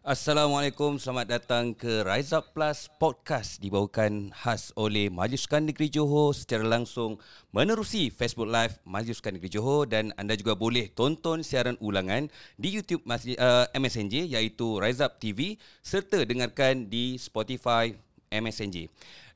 Assalamualaikum, selamat datang ke Rise Up Plus Podcast dibawakan khas oleh Majlis Sukan Negeri Johor secara langsung menerusi Facebook Live Majlis Sukan Negeri Johor dan anda juga boleh tonton siaran ulangan di YouTube uh, MSNJ iaitu Rise Up TV serta dengarkan di Spotify MSNJ.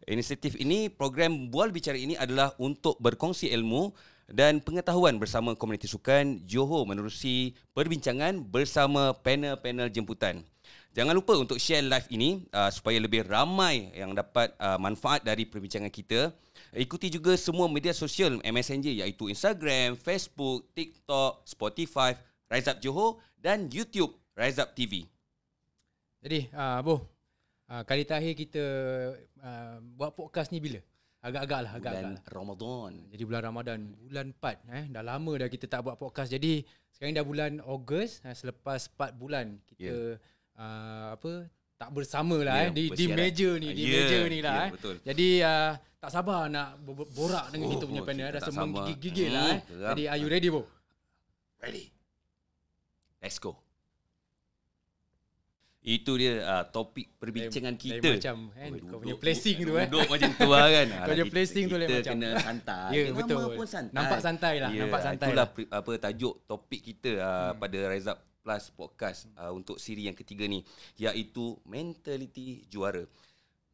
Inisiatif ini, program Bual Bicara ini adalah untuk berkongsi ilmu dan pengetahuan bersama komuniti sukan Johor menerusi perbincangan bersama panel-panel jemputan. Jangan lupa untuk share live ini uh, supaya lebih ramai yang dapat uh, manfaat dari perbincangan kita. Ikuti juga semua media sosial MSNJ iaitu Instagram, Facebook, TikTok, Spotify, Rise Up Johor dan YouTube Rise Up TV. Jadi, uh, Abu, uh, kali terakhir kita uh, buat podcast ni bila? Agak-agak lah, agak-agak. Bulan Ramadan. Jadi bulan Ramadan, bulan 4. Eh, dah lama dah kita tak buat podcast. Jadi sekarang dah bulan Ogos, eh, selepas 4 bulan kita... Yeah uh, apa tak bersama lah yeah, eh di di meja ni di yeah, meja ni lah yeah, eh. Betul. Jadi uh, tak sabar nak borak dengan oh, kita punya oh, panel rasa menggigil hmm, lah eh. Jadi are you ready bro? Ready. Let's go. Itu dia uh, topik perbincangan kita. Lain macam kan oh, kau punya placing tu eh. Duduk macam tu lah kan. kau punya placing tu lain macam. Kita kena santai. Ya yeah, betul. Santai. Nampak santai lah, yeah, nampak santai. Itulah lah. apa tajuk topik kita uh, hmm. pada Rise Up Plus podcast uh, untuk siri yang ketiga ni iaitu mentaliti juara.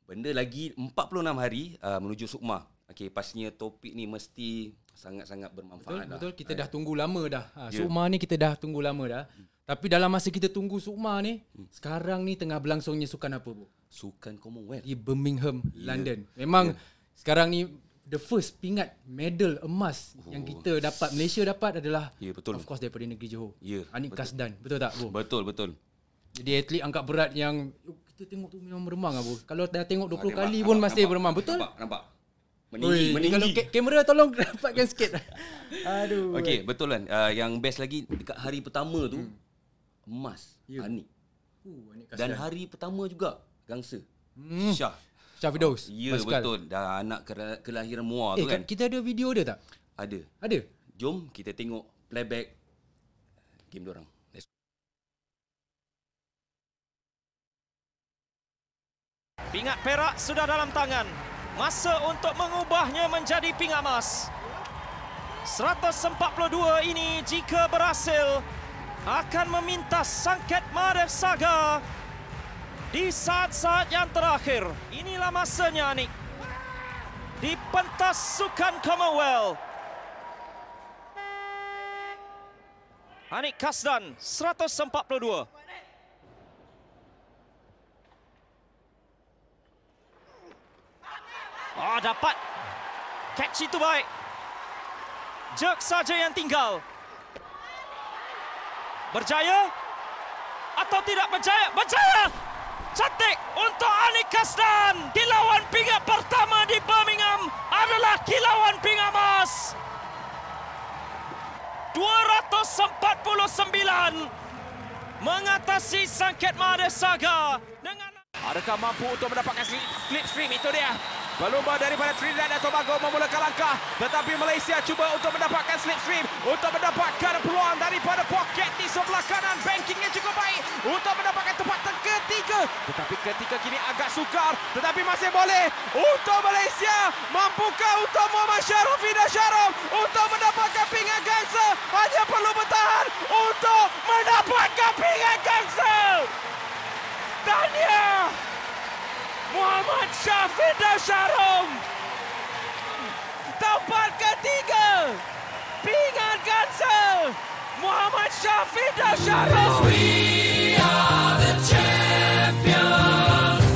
Benda lagi 46 hari uh, menuju Sukma. Okey, pastinya topik ni mesti sangat-sangat bermanfaat betul, dah. Betul, kita dah tunggu lama dah. Ha, yeah. Sukma ni kita dah tunggu lama dah. Hmm. Tapi dalam masa kita tunggu Sukma ni, hmm. sekarang ni tengah berlangsungnya sukan apa, Bu? Sukan Commonwealth. Di Birmingham, yeah. London. Memang yeah. sekarang ni the first pingat medal emas oh. yang kita dapat Malaysia dapat adalah yeah, betul. of course daripada negeri Johor. Yeah, Anik betul. Kasdan. Betul tak, Bu? Betul, betul. Jadi atlet angkat berat yang kita tengok tu memang meremang ah. Kalau dah tengok 20 ah, kali nampak, pun nampak, masih meremang. Betul? Nampak, nampak. Meninggi, Ui, meninggi. Kalau ke- kamera tolong dapatkan sikit. Aduh. Okey, betul kan. Uh, yang best lagi dekat hari pertama tu hmm. emas yeah. Anik. Uh, Anik Dan hari pertama juga gangsa. Hmm. Syah. Syah Fidaus. Ya betul. Dah anak kelahiran Muar eh, tu kan. Kita ada video dia tak? Ada. Ada. Jom kita tengok playback game dia orang. Pingat perak sudah dalam tangan. Masa untuk mengubahnya menjadi pingat emas. 142 ini jika berhasil akan meminta Sangket Marev Saga di saat-saat yang terakhir. Inilah masanya ni di pentas sukan Commonwealth. Anik Kasdan 142. Oh dapat catch itu baik. Jerk saja yang tinggal. Berjaya atau tidak berjaya? Berjaya! Cantik untuk Anik Kasdan. Kilauan pinggat pertama di Birmingham adalah kilauan pinggat emas. 249 mengatasi Sangket Madesaga dengan Adakah mampu untuk mendapatkan slip stream itu dia Pelumba daripada Trinidad dan Tobago memulakan langkah. Tetapi Malaysia cuba untuk mendapatkan slipstream untuk mendapatkan peluang daripada pocket di sebelah kanan. Bankingnya cukup baik untuk mendapatkan tempat ketiga. Tetapi ketika kini agak sukar tetapi masih boleh untuk Malaysia mampukah untuk Muhammad Syarif dan Syarif untuk mendapatkan pingat gangsa hanya perlu bertahan untuk mendapatkan pingat gangsa Tanya Muhammad Syafiq Dasharom tempat ketiga pingat Gansa. Muhammad Syafiq Dasharom We are the champions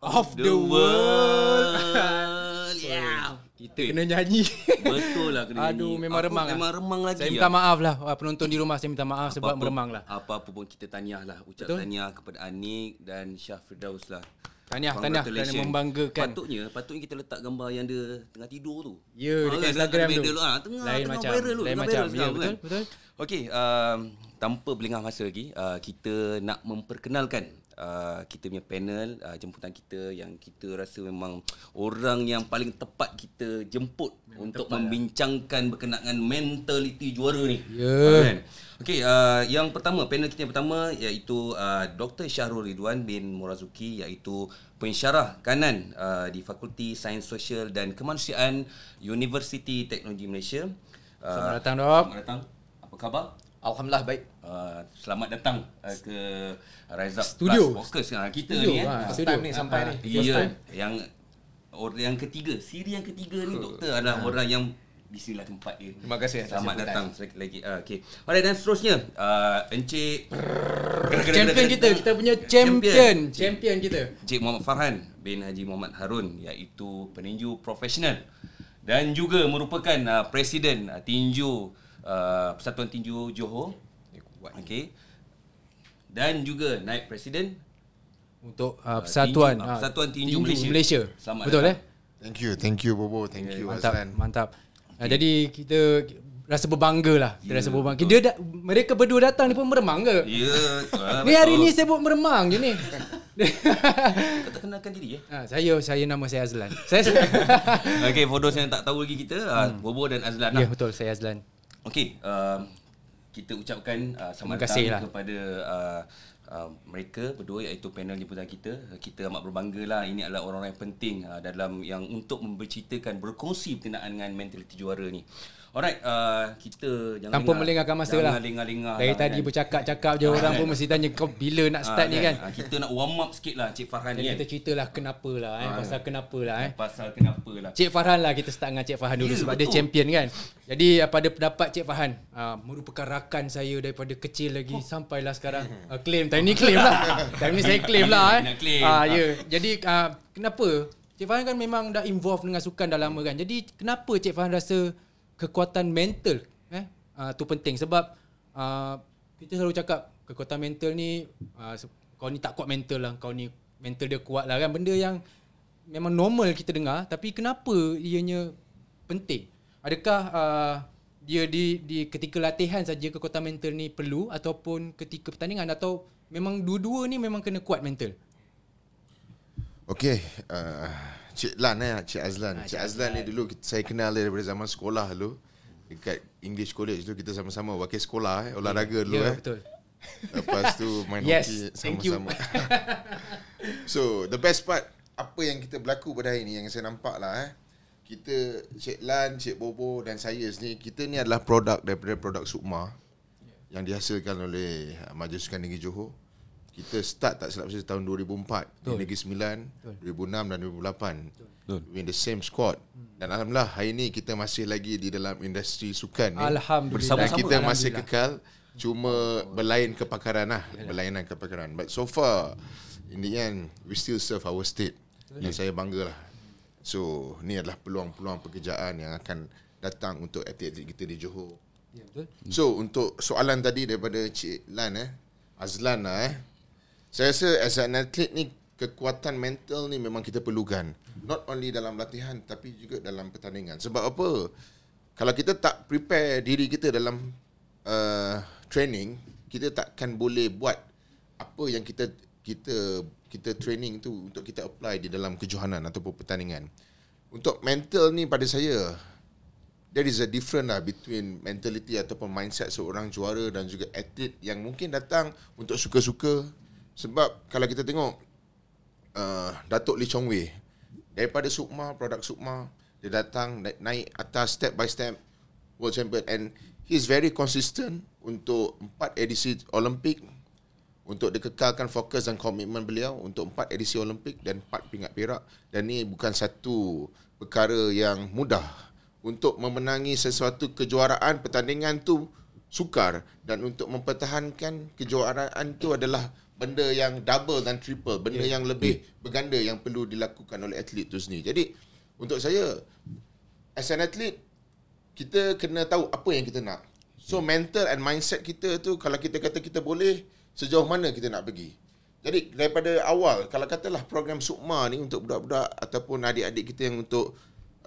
of the world kita kena nyanyi. Betul lah kena Aduh, nyanyi. memang remang Memang remang lagi. Saya minta lah. maaf lah penonton di rumah. Saya minta maaf apa sebab apa, meremang lah. Apa-apa pun kita taniah lah. Ucap Betul? taniah kepada Anik dan Syah Firdaus lah. Taniah, taniah. Kerana membanggakan. Patutnya, patutnya kita letak gambar yang dia tengah tidur tu. Ya, yeah, dekat Instagram tu. Ha, tengah, lain tengah macam, viral. Lain macam. Ya, betul, kan? betul. Okey, um, tanpa berlengah masa lagi, uh, kita nak memperkenalkan uh, kita punya panel uh, jemputan kita yang kita rasa memang orang yang paling tepat kita jemput memang untuk lah. membincangkan lah. berkenaan mentaliti juara ni. Ya. Yeah. Kan? Okey, uh, yang pertama panel kita yang pertama iaitu uh, Dr. Syahrul Ridwan bin Morazuki iaitu pensyarah kanan uh, di Fakulti Sains Sosial dan Kemanusiaan Universiti Teknologi Malaysia. Uh, selamat datang, Dok. Selamat datang. Apa khabar? Alhamdulillah baik. Uh, selamat datang uh, ke Rise Up Studio. Plus Focus uh, kita Studio. ni. Eh. Ha. First time ni sampai uh, ni. Iya. Yang orang yang ketiga, siri yang ketiga ni doktor adalah uh. orang yang di sinilah tempat dia. Terima kasih. Selamat datang sekali lagi. Uh, okay. Alright dan seterusnya uh, Encik champion kita, kita punya champion, champion kita. Encik Muhammad Farhan bin Haji Muhammad Harun iaitu peninju profesional dan juga merupakan uh, presiden uh, tinju Uh, Persatuan Tinju Johor. Okey. Dan juga naib presiden untuk uh, Persatuan tinju, uh, Persatuan Tinju, tinju Malaysia. Malaysia. Selamat Betul datang. eh? Thank you. Thank you Bobo. Thank okay, you Mantap. Azlan. Mantap. Okay. Uh, jadi kita rasa berbangga lah. Kita yeah, rasa berbangga. Dia da- mereka berdua datang ni pun meremang ke? Ya. Yeah, ni hari ni saya buat meremang je ni. Kau tak kenalkan diri eh? Ha, saya saya nama saya Azlan. saya Okey, for those yang tak tahu lagi kita, uh, hmm. Bobo dan Azlan. Ya, yeah, betul. Saya Azlan. Okey, uh, kita ucapkan uh, selamat datang lah. kepada uh, uh, mereka berdua iaitu panel jemputan kita. Kita amat berbangga lah ini adalah orang-orang yang penting uh, dalam yang untuk memberceritakan berkongsi berkenaan dengan mentaliti juara ni. Alright, uh, kita jangan Tanpa melengahkan masa lah. Lengah-lengah Dari lah, tadi kan. bercakap-cakap je orang pun mesti tanya kau bila nak start ha, ni kan. Ha, kita nak warm up sikit lah Cik Farhan ni kan. Kita cerita lah kenapa lah eh. Ha, pasal kenapa lah eh. Pasal kenapa lah. Cik Farhan lah kita start dengan Cik Farhan dulu yeah, sebab betul. dia champion kan. Jadi pada pendapat Cik Farhan, uh, merupakan rakan saya daripada kecil lagi oh. sampailah sekarang. Uh, claim, time ni claim lah. time ni saya claim lah eh. Claim. Uh, ya. Yeah. Jadi uh, kenapa? Cik Farhan kan memang dah involve dengan sukan dah lama kan. Jadi kenapa Cik Farhan rasa kekuatan mental eh? Uh, tu penting. Sebab uh, kita selalu cakap kekuatan mental ni uh, kau ni tak kuat mental lah. Kau ni mental dia kuat lah kan. Benda yang memang normal kita dengar tapi kenapa ianya penting? Adakah uh, dia di di ketika latihan saja kekuatan mental ni perlu ataupun ketika pertandingan? Atau memang dua-dua ni memang kena kuat mental? Okey, uh, Cik Lan eh, Cik Azlan. Ha, Cik, Cik Azlan, Azlan ni dulu saya kenal dia daripada zaman sekolah dulu. Dekat English College tu kita sama-sama wakil sekolah eh, olahraga dulu yeah, eh. betul. Lepas tu main yes, hoki sama-sama. so, the best part apa yang kita berlaku pada hari ni yang saya nampak lah eh. Kita Cik Lan, Cik Bobo dan saya sendiri kita ni adalah produk daripada produk Sukma yang dihasilkan oleh Majlis Sukan Negeri Johor kita start tak silap saya tahun 2004 Betul. di Negeri Sembilan, Betul. 2006 dan 2008. Betul. In the same squad. Dan alhamdulillah hari ini kita masih lagi di dalam industri sukan ni. Alhamdulillah. Dan kita masih kekal cuma berlain kepakaran lah, berlainan kepakaran. But so far in the end we still serve our state. Dan saya bangga lah. So ni adalah peluang-peluang pekerjaan yang akan datang untuk atlet-atlet kita di Johor. Ya, betul. So untuk soalan tadi daripada Cik Lan eh, Azlan lah eh. Saya rasa as an athlete ni kekuatan mental ni memang kita perlukan. Not only dalam latihan tapi juga dalam pertandingan. Sebab apa? Kalau kita tak prepare diri kita dalam uh, training, kita takkan boleh buat apa yang kita kita kita training tu untuk kita apply di dalam kejohanan ataupun pertandingan. Untuk mental ni pada saya there is a different lah between mentality ataupun mindset seorang juara dan juga atlet yang mungkin datang untuk suka-suka sebab kalau kita tengok uh, Datuk Lee Chong Wei daripada Sukma, produk Sukma, dia datang naik, naik atas step by step world champion. And he is very consistent untuk empat edisi Olimpik untuk dikekalkan fokus dan komitmen beliau untuk empat edisi Olimpik dan empat pingat perak. Dan ini bukan satu perkara yang mudah untuk memenangi sesuatu kejuaraan. Pertandingan tu sukar dan untuk mempertahankan kejuaraan tu adalah benda yang double dan triple, benda yeah. yang lebih yeah. berganda yang perlu dilakukan oleh atlet tu sendiri. Jadi untuk saya as an athlete kita kena tahu apa yang kita nak. So yeah. mental and mindset kita tu kalau kita kata kita boleh sejauh mana kita nak pergi. Jadi daripada awal kalau katalah program Sukma ni untuk budak-budak ataupun adik-adik kita yang untuk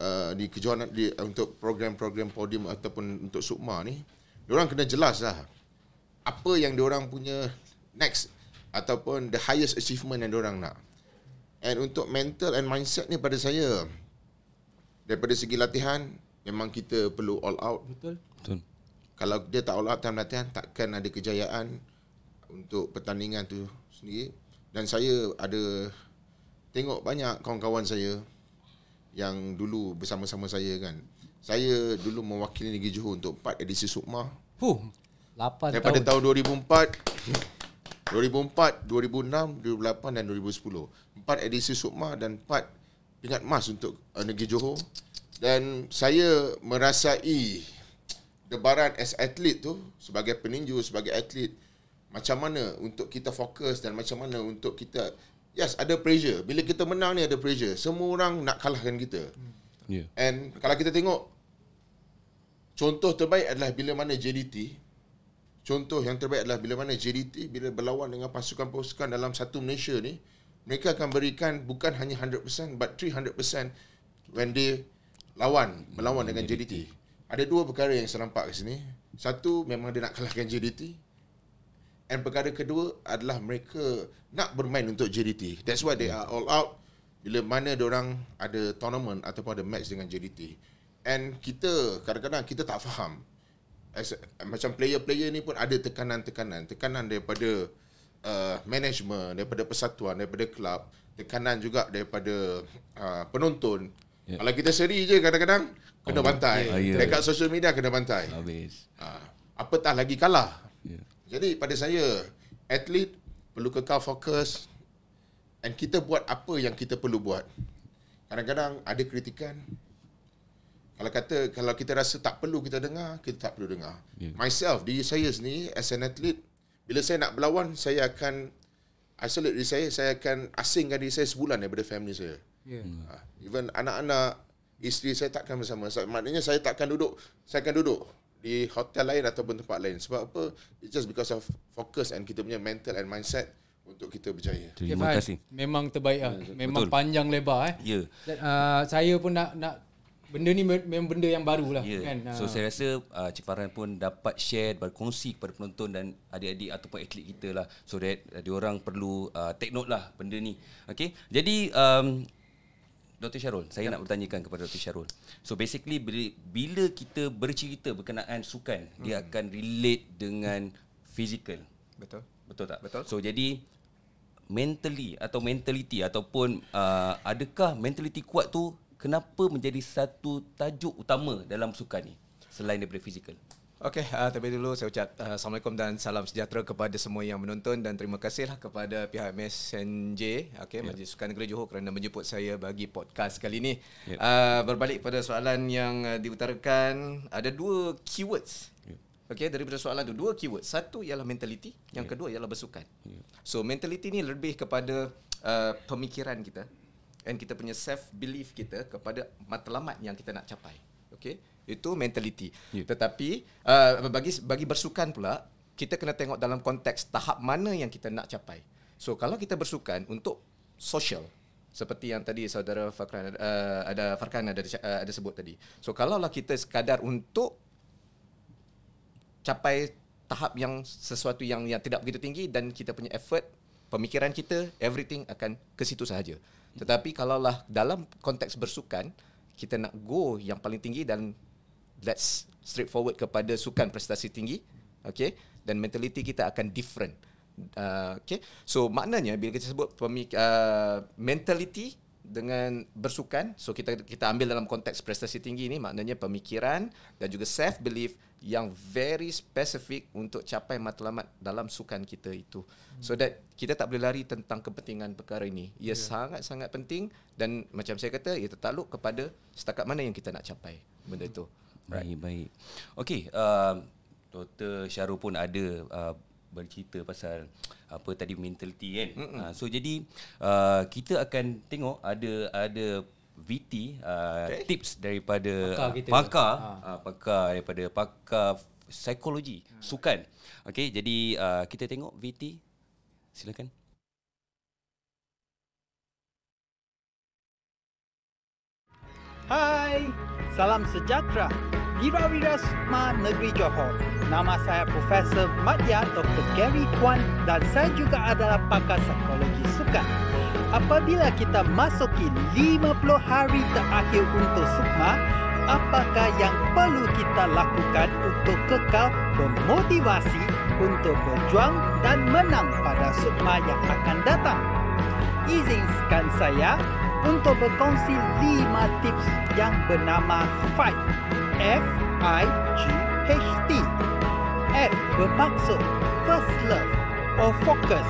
uh, di kejuaraan di untuk program-program podium ataupun untuk Sukma ni, orang kena jelas lah apa yang orang punya next ataupun the highest achievement yang orang nak. And untuk mental and mindset ni pada saya daripada segi latihan memang kita perlu all out. Betul. Betul. Kalau dia tak all out dalam latihan takkan ada kejayaan untuk pertandingan tu sendiri. Dan saya ada tengok banyak kawan-kawan saya yang dulu bersama-sama saya kan. Saya dulu mewakili Negeri Johor untuk 4 edisi Sukma. Huh. 8 Daripada tahun. tahun 2004 2004, 2006, 2008 dan 2010. Empat edisi Sukma dan empat pingat emas untuk uh, Negeri Johor. Dan saya merasai debaran as atlet tu sebagai peninju, sebagai atlet macam mana untuk kita fokus dan macam mana untuk kita yes ada pressure. Bila kita menang ni ada pressure. Semua orang nak kalahkan kita. Ya. And kalau kita tengok contoh terbaik adalah bila mana JDT contoh yang terbaik adalah bila mana JDT bila berlawan dengan pasukan-pasukan dalam satu Malaysia ni mereka akan berikan bukan hanya 100% but 300% when they lawan berlawan dengan JDT. Ada dua perkara yang saya nampak kat sini. Satu memang dia nak kalahkan JDT. And perkara kedua adalah mereka nak bermain untuk JDT. That's why they are all out bila mana orang ada tournament ataupun ada match dengan JDT. And kita kadang-kadang kita tak faham. As, a- macam player-player ni pun ada tekanan-tekanan. Tekanan daripada uh, management, daripada persatuan, daripada kelab. Tekanan juga daripada uh, penonton. Ya. Kalau kita seri je kadang-kadang kena Oh, bantai. ya, ya. Dekat social media kena bantai. Habis. Ha, apatah lagi kalah. Ya. Jadi pada saya, atlet perlu kekal fokus and kita buat apa yang kita perlu buat. Kadang-kadang ada kritikan. Kalau kata kalau kita rasa tak perlu kita dengar, kita tak perlu dengar. Ya. Myself, diri saya sendiri as an athlete, bila saya nak berlawan, saya akan isolate diri saya, saya akan asingkan diri saya sebulan daripada family saya. Ya. Ha, Even anak-anak, isteri saya takkan bersama. So, maknanya saya takkan duduk, saya akan duduk di hotel lain ataupun tempat lain. Sebab apa? It's just because of focus and kita punya mental and mindset untuk kita berjaya. Okay, Terima Fahad, kasih. Memang terbaik lah. Memang Betul. panjang lebar eh. Ya. Dan, uh, saya pun nak nak benda ni me- memang benda yang baru lah Ya. kan. So Ah. saya rasa uh, Cik Farhan pun dapat share berkongsi kepada penonton dan adik-adik ataupun atlet kita lah so that uh, diorang perlu uh, take note lah benda ni. Okay. Jadi um, Dr. Syarul, saya nak bertanyakan kepada Dr. Syarul. So basically bila, bila kita bercerita berkenaan sukan, hmm. dia akan relate dengan physical. Betul. Betul tak? Betul. So jadi mentally atau mentality ataupun uh, adakah mentality kuat tu kenapa menjadi satu tajuk utama dalam sukan ni selain daripada fizikal? Okey, uh, terlebih dulu saya ucap uh, Assalamualaikum dan salam sejahtera kepada semua yang menonton dan terima kasihlah kepada pihak MSNJ, okey, yeah. Majlis Sukan Negeri Johor kerana menjemput saya bagi podcast kali ini. Ya. Yeah. Uh, berbalik pada soalan yang uh, diutarakan, ada dua keywords. Ya. Okey, daripada soalan tu dua keyword. Satu ialah mentality, yang kedua ialah bersukan. So mentality ni lebih kepada uh, pemikiran kita and kita punya self belief kita kepada matlamat yang kita nak capai. Okey, itu mentality. Ya. Tetapi uh, bagi bagi bersukan pula kita kena tengok dalam konteks tahap mana yang kita nak capai. So kalau kita bersukan untuk social seperti yang tadi saudara Fakran uh, ada Farkan ada uh, ada sebut tadi. So kalaulah kita sekadar untuk capai tahap yang sesuatu yang yang tidak begitu tinggi dan kita punya effort, pemikiran kita, everything akan ke situ sahaja. Tetapi kalaulah dalam konteks bersukan, kita nak go yang paling tinggi dan let's straightforward kepada sukan prestasi tinggi, okay? Dan mentality kita akan different. Uh, okay, so maknanya bila kita sebut pemik- uh, mentality dengan bersukan, so kita kita ambil dalam konteks prestasi tinggi ni maknanya pemikiran dan juga self belief yang very specific untuk capai matlamat dalam sukan kita itu. So that kita tak boleh lari tentang kepentingan perkara ini. Ia yeah. sangat-sangat penting dan macam saya kata ia tertakluk kepada setakat mana yang kita nak capai benda itu. Baik, baik. Okey, uh, Dr. Syarul pun ada uh, bercerita pasal apa tadi mentality kan. Uh, so jadi uh, kita akan tengok ada ada VT uh, okay. Tips daripada Pakar kita. pakar Ha. uh, pakar daripada pakar psikologi sukan. Okey, jadi uh, kita tengok VT. Silakan. Hai, salam sejahtera. Wirawira Negeri Johor. Nama saya Profesor Madya Dr. Gary Kwan dan saya juga adalah pakar psikologi sukan. Apabila kita masuki 50 hari terakhir untuk Sukma, apakah yang perlu kita lakukan untuk kekal bermotivasi untuk berjuang dan menang pada Sukma yang akan datang? Izinkan saya untuk berkongsi 5 tips yang bernama FIGHT. F-I-G-H-T. F bermaksud first love or focus,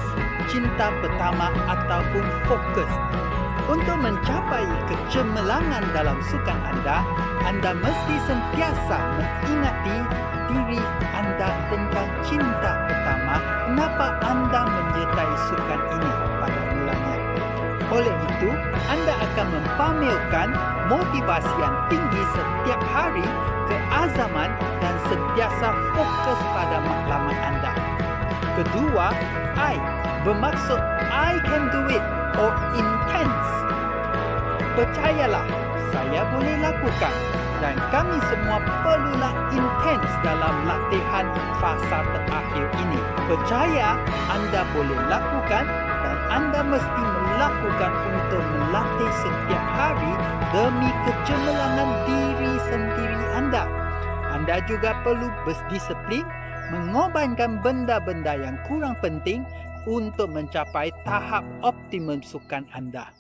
cinta pertama ataupun fokus. Untuk mencapai kecemerlangan dalam sukan anda, anda mesti sentiasa mengingati diri anda tentang cinta pertama kenapa anda menyertai sukan ini. Oleh itu, anda akan mempamerkan motivasi yang tinggi setiap hari, keazaman dan sentiasa fokus pada matlamat anda. Kedua, I bermaksud I can do it or intense. Percayalah, saya boleh lakukan dan kami semua perlulah intens dalam latihan fasa terakhir ini. Percaya anda boleh lakukan anda mesti melakukan untuk melatih setiap hari demi kecemerlangan diri sendiri anda. Anda juga perlu berdisiplin mengorbankan benda-benda yang kurang penting untuk mencapai tahap optimum sukan anda.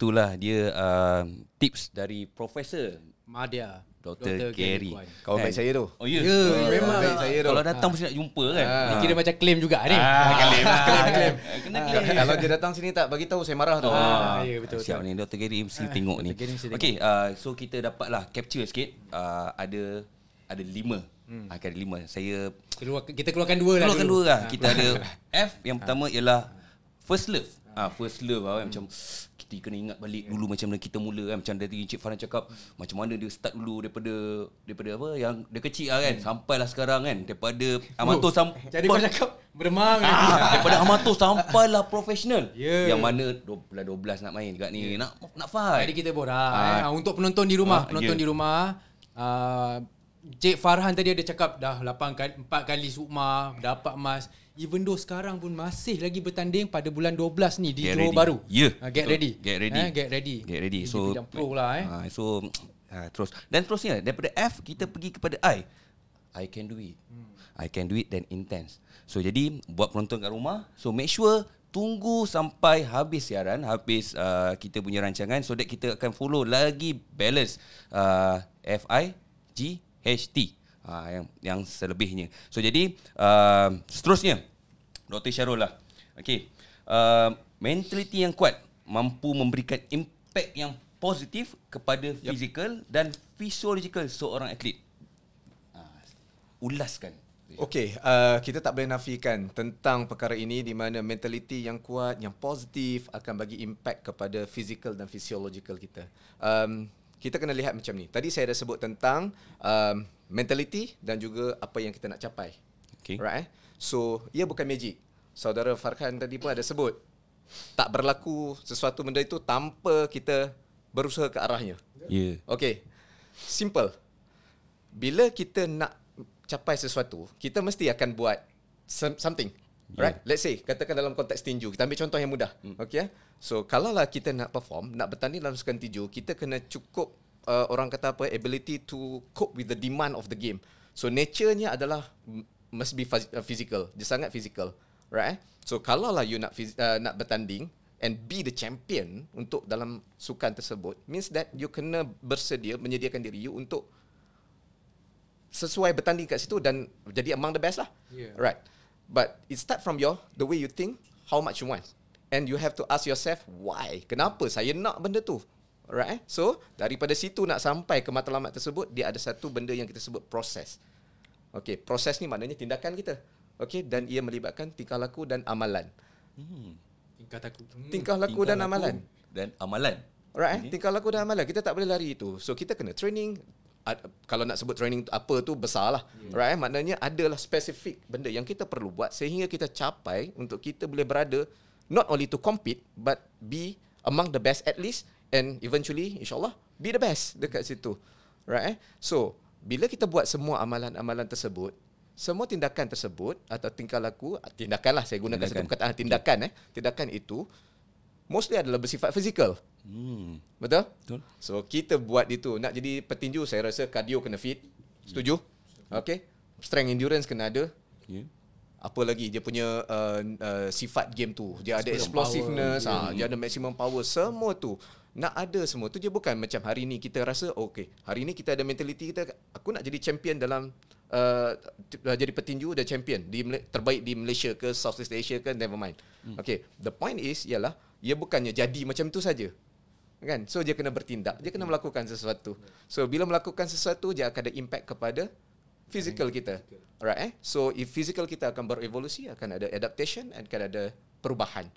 Itulah dia uh, tips dari Profesor Madya. Dr. Gary. Kawan baik Kan? saya tu. Oh ya? Ya, Oh, memang. baik saya tu. Kalau datang mesti nak jumpa kan? Ah. Ni kira macam claim juga ni. Ah, claim. claim, claim. Kena Ah, claim. Kalau dia datang sini tak bagi tahu saya marah tu. Ah, ya, betul, Siap betul. ni Dr. Gary mesti tengok ni. Dr. Gary mesti tengok. Okey, uh, so kita dapatlah capture sikit uh, ada ada lima. Hmm. Akan ada lima. Saya Keluar, kita keluarkan dua lah keluarkan dulu. dua lah. Kita ada F yang pertama ialah first love. Ah first love lah, kan. macam kita kena ingat balik dulu macam mana kita mula kan macam tadi Encik Farhan cakap macam mana dia start dulu daripada daripada apa yang dia kecil lah kan sampailah sekarang kan daripada amatur sampai Jadi kau cakap beremang lagi. Ah, daripada amatur sampailah profesional. Ya. Yang mana 12 12 nak main dekat ni. Nak nak fight. Jadi kita borak Ah. eh. Ah, Untuk penonton di rumah Ah, Penonton ya. di rumah uh, Cik Farhan tadi ada cakap Dah 8 kali, 4 kali sukma Dapat emas Even though sekarang pun Masih lagi bertanding Pada bulan 12 ni Di Get Johor ready. Baru Ya, Ah, Get ready Get ready. eh, Get ready Get ready. So bidang pro lah eh Ah, so ah, terus dan terusnya daripada F kita pergi kepada I. I can do it. Hmm. I can do it then intense. So jadi buat penonton kat rumah, so make sure tunggu sampai habis siaran, habis uh, kita punya rancangan so that kita akan follow lagi balance uh, F I G H T. Uh, yang yang selebihnya. So jadi uh, seterusnya Dr. Syarul lah. Okay. Uh, mentality yang kuat mampu memberikan impact yang positif kepada yep. fizikal dan physiological seorang atlet. Uh, ulaskan. Okey, uh, kita tak boleh nafikan tentang perkara ini di mana mentaliti yang kuat, yang positif akan bagi impact kepada physical dan physiological kita. Um, kita kena lihat macam ni. Tadi saya dah sebut tentang um, mentality dan juga apa yang kita nak capai. Okay. Right? eh? So, ia bukan magic. Saudara Farhan tadi pun ada sebut. Tak berlaku sesuatu benda itu tanpa kita berusaha ke arahnya. Ya. Yeah. Okay. Simple. Bila kita nak capai sesuatu, kita mesti akan buat some- something. Right? Let's say, katakan dalam konteks tinju. Kita ambil contoh yang mudah. Okay? So, kalaulah kita nak perform, nak bertanding dalam sukan tinju, kita kena cukup uh, orang kata apa, ability to cope with the demand of the game. So, nature-nya adalah must be uh, physical. Dia sangat physical. Right? So, kalaulah you nak uh, nak bertanding, and be the champion untuk dalam sukan tersebut means that you kena bersedia menyediakan diri you untuk sesuai bertanding kat situ dan jadi among the best lah. Yeah. Right. But it start from your the way you think, how much you want. And you have to ask yourself why? Kenapa saya nak benda tu? Right? So, daripada situ nak sampai ke matlamat tersebut, dia ada satu benda yang kita sebut proses. Okay, proses ni maknanya tindakan kita. Okay, dan ia melibatkan tingkah laku dan amalan. Tingkah laku hmm. Tingkah laku dan amalan. Dan amalan. Right, eh? tingkah laku dan amalan. Kita tak boleh lari itu. So kita kena training. Ad, kalau nak sebut training apa tu besar lah. Yeah. Right, maknanya adalah spesifik benda yang kita perlu buat sehingga kita capai untuk kita boleh berada not only to compete but be among the best at least and eventually insyaAllah be the best dekat situ. Right? Eh? So, bila kita buat semua amalan-amalan tersebut, semua tindakan tersebut atau tingkah laku, tindakan lah saya gunakan tindakan. satu perkataan tindakan eh, tindakan itu mostly adalah bersifat fizikal. Hmm. Betul? Betul. So kita buat itu nak jadi petinju saya rasa cardio kena fit. Setuju? Hmm. Okay. Strength endurance kena ada. Yeah. Apa lagi dia punya uh, uh, sifat game tu. Dia ada explosiveness, ah, yeah. dia ada maximum power semua tu. Nak ada semua tu je bukan macam hari ni kita rasa oh, okay, hari ni kita ada mentality kita aku nak jadi champion dalam uh, jadi petinju dan champion di terbaik di Malaysia ke Southeast Asia ke never mind. Hmm. Okay, the point is ialah ia bukannya jadi macam tu saja. Kan? So dia kena bertindak, dia kena melakukan sesuatu. So bila melakukan sesuatu dia akan ada impact kepada physical kita. Alright eh? So if physical kita akan berevolusi, akan ada adaptation akan ada perubahan.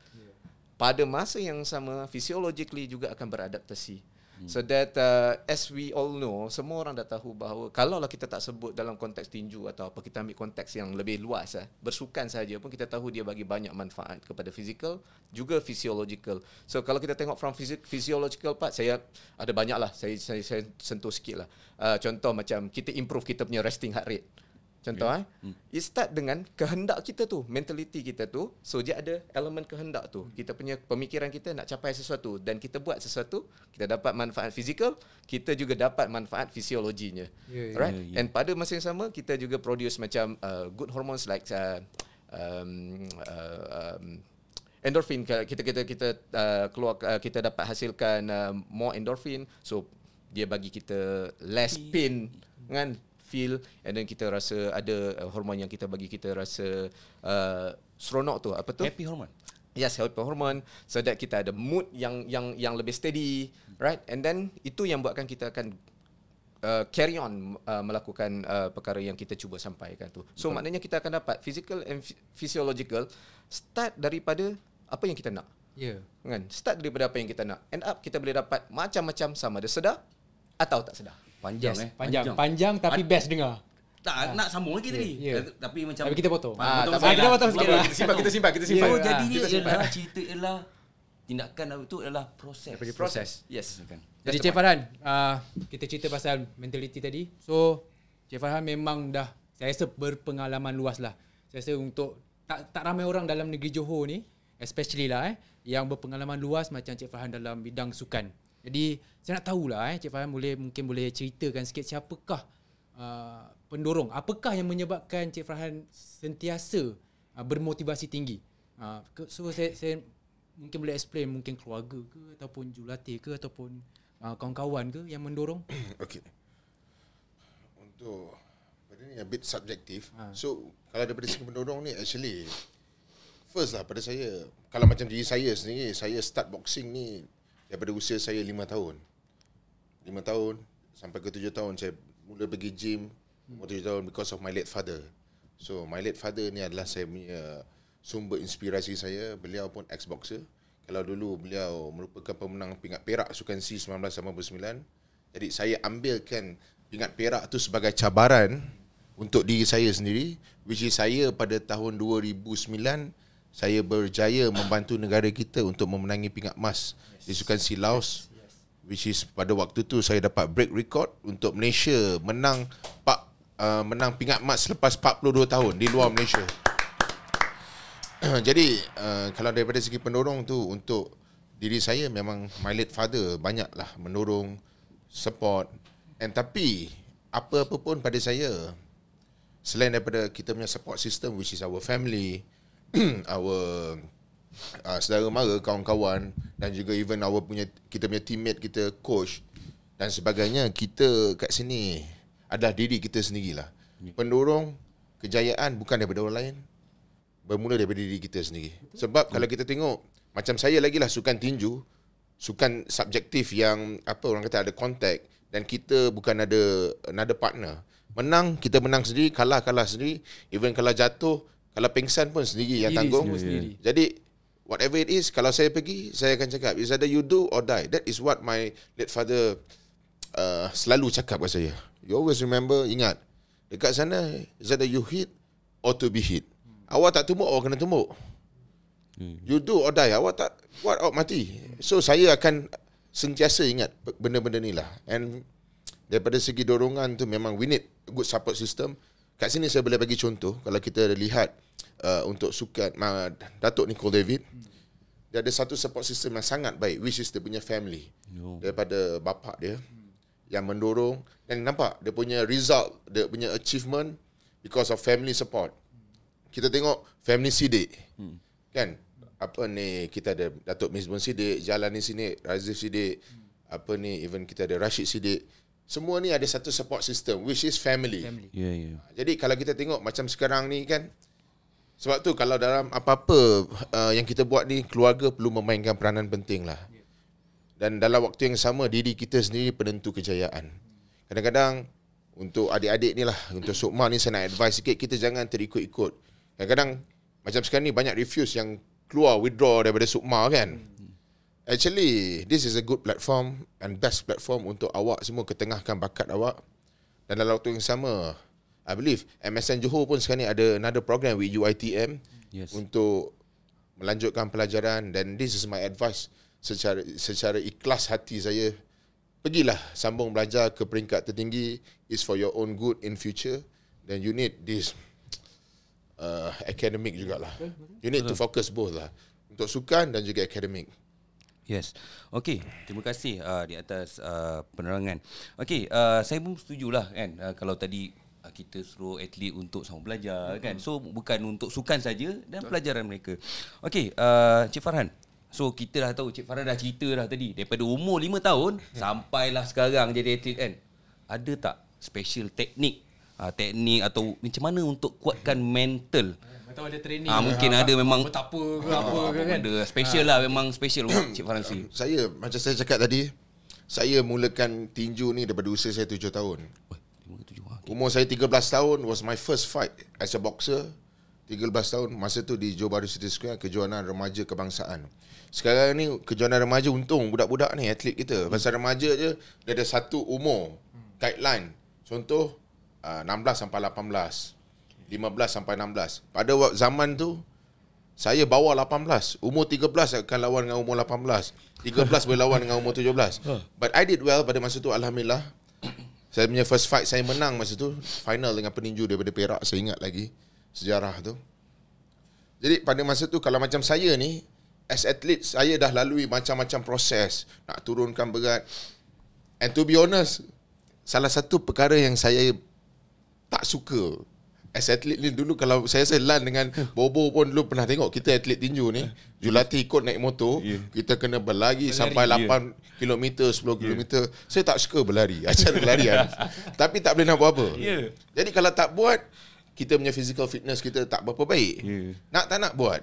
Pada masa yang sama physiologically juga akan beradaptasi. So that uh, as we all know, semua orang dah tahu bahawa kalau lah kita tak sebut dalam konteks tinju atau apa kita ambil konteks yang lebih luas eh, bersukan saja pun kita tahu dia bagi banyak manfaat kepada physical juga physiological. So kalau kita tengok from physiological part saya ada banyak lah saya, saya, saya sentuh sikit lah. Uh, contoh macam kita improve kita punya resting heart rate. Contoh yeah. eh. Hmm. It start dengan kehendak kita tu, mentality kita tu. So dia ada elemen kehendak tu. Kita punya pemikiran kita nak capai sesuatu dan kita buat sesuatu, kita dapat manfaat fizikal, kita juga dapat manfaat fisiologinya. Yeah, yeah, right? Yeah, yeah. And pada masa yang sama kita juga produce macam uh, good hormones like uh, um, uh, um, endorphin kita kita kita uh, keluar uh, kita dapat hasilkan uh, more endorphin. So dia bagi kita less pain kan feel and then kita rasa ada uh, hormon yang kita bagi kita rasa uh, seronok tu. Apa tu? Happy hormone yes happy hormone so that kita ada mood yang yang yang lebih steady right? And then itu yang buatkan kita akan uh, carry on uh, melakukan uh, perkara yang kita cuba sampaikan tu. So Betul. maknanya kita akan dapat physical and physiological start daripada apa yang kita nak. Yeah. kan? Start daripada apa yang kita nak. End up kita boleh dapat macam-macam sama ada sedar atau tak sedar Panjang yes, eh. Panjang. panjang. Panjang tapi best dengar. Tak ha. nak sambung lagi tadi. Yeah, yeah. Tapi macam Tapi kita potong. Ah, potong ah, kita potong sikit. Kita simpan, kita simpan, kita simpan. Yeah, jadi dia ialah cerita ialah tindakan itu adalah proses. Proses. proses. Yes. Kan. Jadi Cik Farhan, uh, kita cerita pasal mentality tadi. So, Cik Farhan memang dah saya rasa berpengalaman luas lah. Saya rasa untuk tak tak ramai orang dalam negeri Johor ni, especially lah eh, yang berpengalaman luas macam Cik Farhan dalam bidang sukan. Jadi saya nak tahulah eh Cik Farhan boleh mungkin boleh ceritakan sikit siapakah uh, pendorong apakah yang menyebabkan Cik Farhan sentiasa uh, bermotivasi tinggi. Uh, so saya, saya mungkin boleh explain mungkin keluarga ke ataupun jurulatih ke ataupun uh, kawan-kawan ke yang mendorong. Okey. Untuk pada ni a bit subjektif. Ha. So kalau daripada segi pendorong ni actually first lah pada saya kalau macam diri saya sendiri saya start boxing ni daripada usia saya 5 tahun. 5 tahun sampai ke 7 tahun saya mula pergi gym umur 7 tahun because of my late father. So my late father ni adalah saya punya sumber inspirasi saya. Beliau pun ex-boxer. Kalau dulu beliau merupakan pemenang pingat perak Sukan C 1989. Jadi saya ambilkan pingat perak tu sebagai cabaran untuk diri saya sendiri which is saya pada tahun 2009 saya berjaya membantu negara kita untuk memenangi pingat emas di Sukan Si Laos which is pada waktu tu saya dapat break record untuk Malaysia menang pak uh, menang pingat emas selepas 42 tahun di luar Malaysia. Jadi uh, kalau daripada segi pendorong tu untuk diri saya memang my late father banyaklah mendorong support and tapi apa-apa pun pada saya selain daripada kita punya support system which is our family our uh, saudara mara, kawan-kawan dan juga even our punya kita punya teammate kita coach dan sebagainya kita kat sini adalah diri kita sendirilah. Pendorong kejayaan bukan daripada orang lain bermula daripada diri kita sendiri. Sebab kalau kita tengok macam saya lagi lah sukan tinju, sukan subjektif yang apa orang kata ada kontak dan kita bukan ada another partner. Menang kita menang sendiri, kalah kalah sendiri, even kalau jatuh, kalau pingsan pun sendiri yang tanggung. Sendiri. Jadi whatever it is kalau saya pergi saya akan cakap is either you do or die. That is what my late father uh, selalu cakap kepada saya. You always remember ingat dekat sana is either you hit or to be hit. Awak tak tumbuk awak kena tumbuk. Hmm. you do or die. Awak tak what awak mati. So saya akan sentiasa ingat benda-benda ni lah. And daripada segi dorongan tu memang we need good support system. Kat sini saya boleh bagi contoh kalau kita lihat uh, untuk sukan uh, Datuk Nicole David dia ada satu support system yang sangat baik which is dia punya family Yo. daripada bapa dia yang mendorong dan nampak dia punya result dia punya achievement because of family support kita tengok family Sidik hmm. kan apa ni kita ada Datuk Mizbun Sidik Jalan ni sini Razif Sidik hmm. apa ni even kita ada Rashid Sidik semua ni ada satu support system which is family, family. Ya, yeah. Yeah. Jadi kalau kita tengok macam sekarang ni kan sebab tu kalau dalam apa-apa uh, yang kita buat ni keluarga perlu memainkan peranan penting lah. Dan dalam waktu yang sama diri kita sendiri penentu kejayaan. Kadang-kadang untuk adik-adik ni lah, untuk Sukma ni saya nak advice sikit, kita jangan terikut-ikut. Kadang-kadang macam sekarang ni banyak refuse yang keluar withdraw daripada Sukma kan. Actually, this is a good platform and best platform untuk awak semua ketengahkan bakat awak. Dan dalam waktu yang sama, I believe MSN Johor pun sekarang ni ada another program with UITM Yes. untuk melanjutkan pelajaran dan this is my advice secara secara ikhlas hati saya pergilah sambung belajar ke peringkat tertinggi is for your own good in future then you need this uh, academic jugalah. You need to focus both lah. Untuk sukan dan juga akademik. Yes. Okey, terima kasih uh, di atas uh, penerangan. Okey, uh, saya pun setujulah kan uh, kalau tadi kita suruh atlet untuk sama belajar hmm. kan. So bukan untuk sukan saja dan pelajaran mereka. Okey, uh, Cik Farhan. So kita dah tahu Cik Farhan dah cerita dah tadi daripada umur 5 tahun sampailah sekarang jadi atlet kan. Ada tak special teknik uh, teknik atau macam mana untuk kuatkan mental Atau ada training Ah, mungkin ada memang- Betapa ke apa ke kan benda special lah memang special Cik Farhan sendiri. Saya macam saya cakap tadi, saya mulakan tinju ni daripada usia saya 7 tahun. Umur saya 13 tahun was my first fight as a boxer. 13 tahun masa tu di Johor Bahru City Square kejuaraan remaja kebangsaan. Sekarang ni kejuaraan remaja untung budak-budak ni atlet kita. Pasal remaja je dia ada satu umur guideline. Contoh uh, 16 sampai 18. 15 sampai 16. Pada zaman tu saya bawah 18. Umur 13 akan lawan dengan umur 18. 13 boleh lawan dengan umur 17. But I did well pada masa tu alhamdulillah. Saya punya first fight saya menang masa tu final dengan peninju daripada Perak saya ingat lagi sejarah tu. Jadi pada masa tu kalau macam saya ni as athlete saya dah lalui macam-macam proses nak turunkan berat. And to be honest salah satu perkara yang saya tak suka as atlet ni dulu kalau saya saya lan dengan Bobo pun dulu pernah tengok kita atlet tinju ni. Julati ikut naik motor Yeah. kita kena berlari sampai 8 km 10 km saya tak suka berlari. Acara larian. Tapi tak boleh nak buat apa. Yeah. jadi kalau tak buat kita punya physical fitness kita tak berapa baik. Yeah. nak tak nak buat.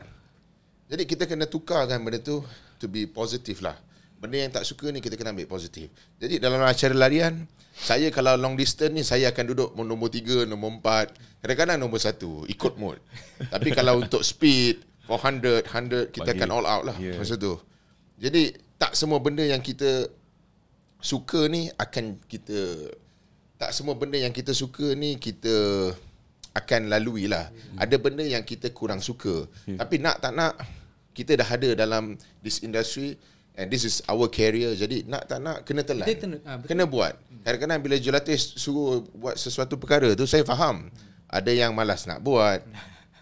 Jadi kita kena tukarkan benda tu to be positive lah. Benda yang tak suka ni kita kena ambil positif. Jadi dalam acara larian, saya kalau long distance ni saya akan duduk nombor 3, nombor 4, kadang-kadang nombor 1, ikut mood. Tapi kalau untuk speed, 400, 100, kita Bagi- akan all out lah Yeah. masa tu. Jadi tak semua benda yang kita suka ni akan kita tak semua benda yang kita suka ni kita akan lalui lah. Ada benda yang kita kurang suka. Tapi nak tak nak kita dah ada dalam this industry and this is our career. Jadi nak tak nak kena telan. Kita kena- ah, betul. kena buat. Kadang-kadang bila Julatis suruh buat sesuatu perkara tu saya faham. Ada yang malas nak buat.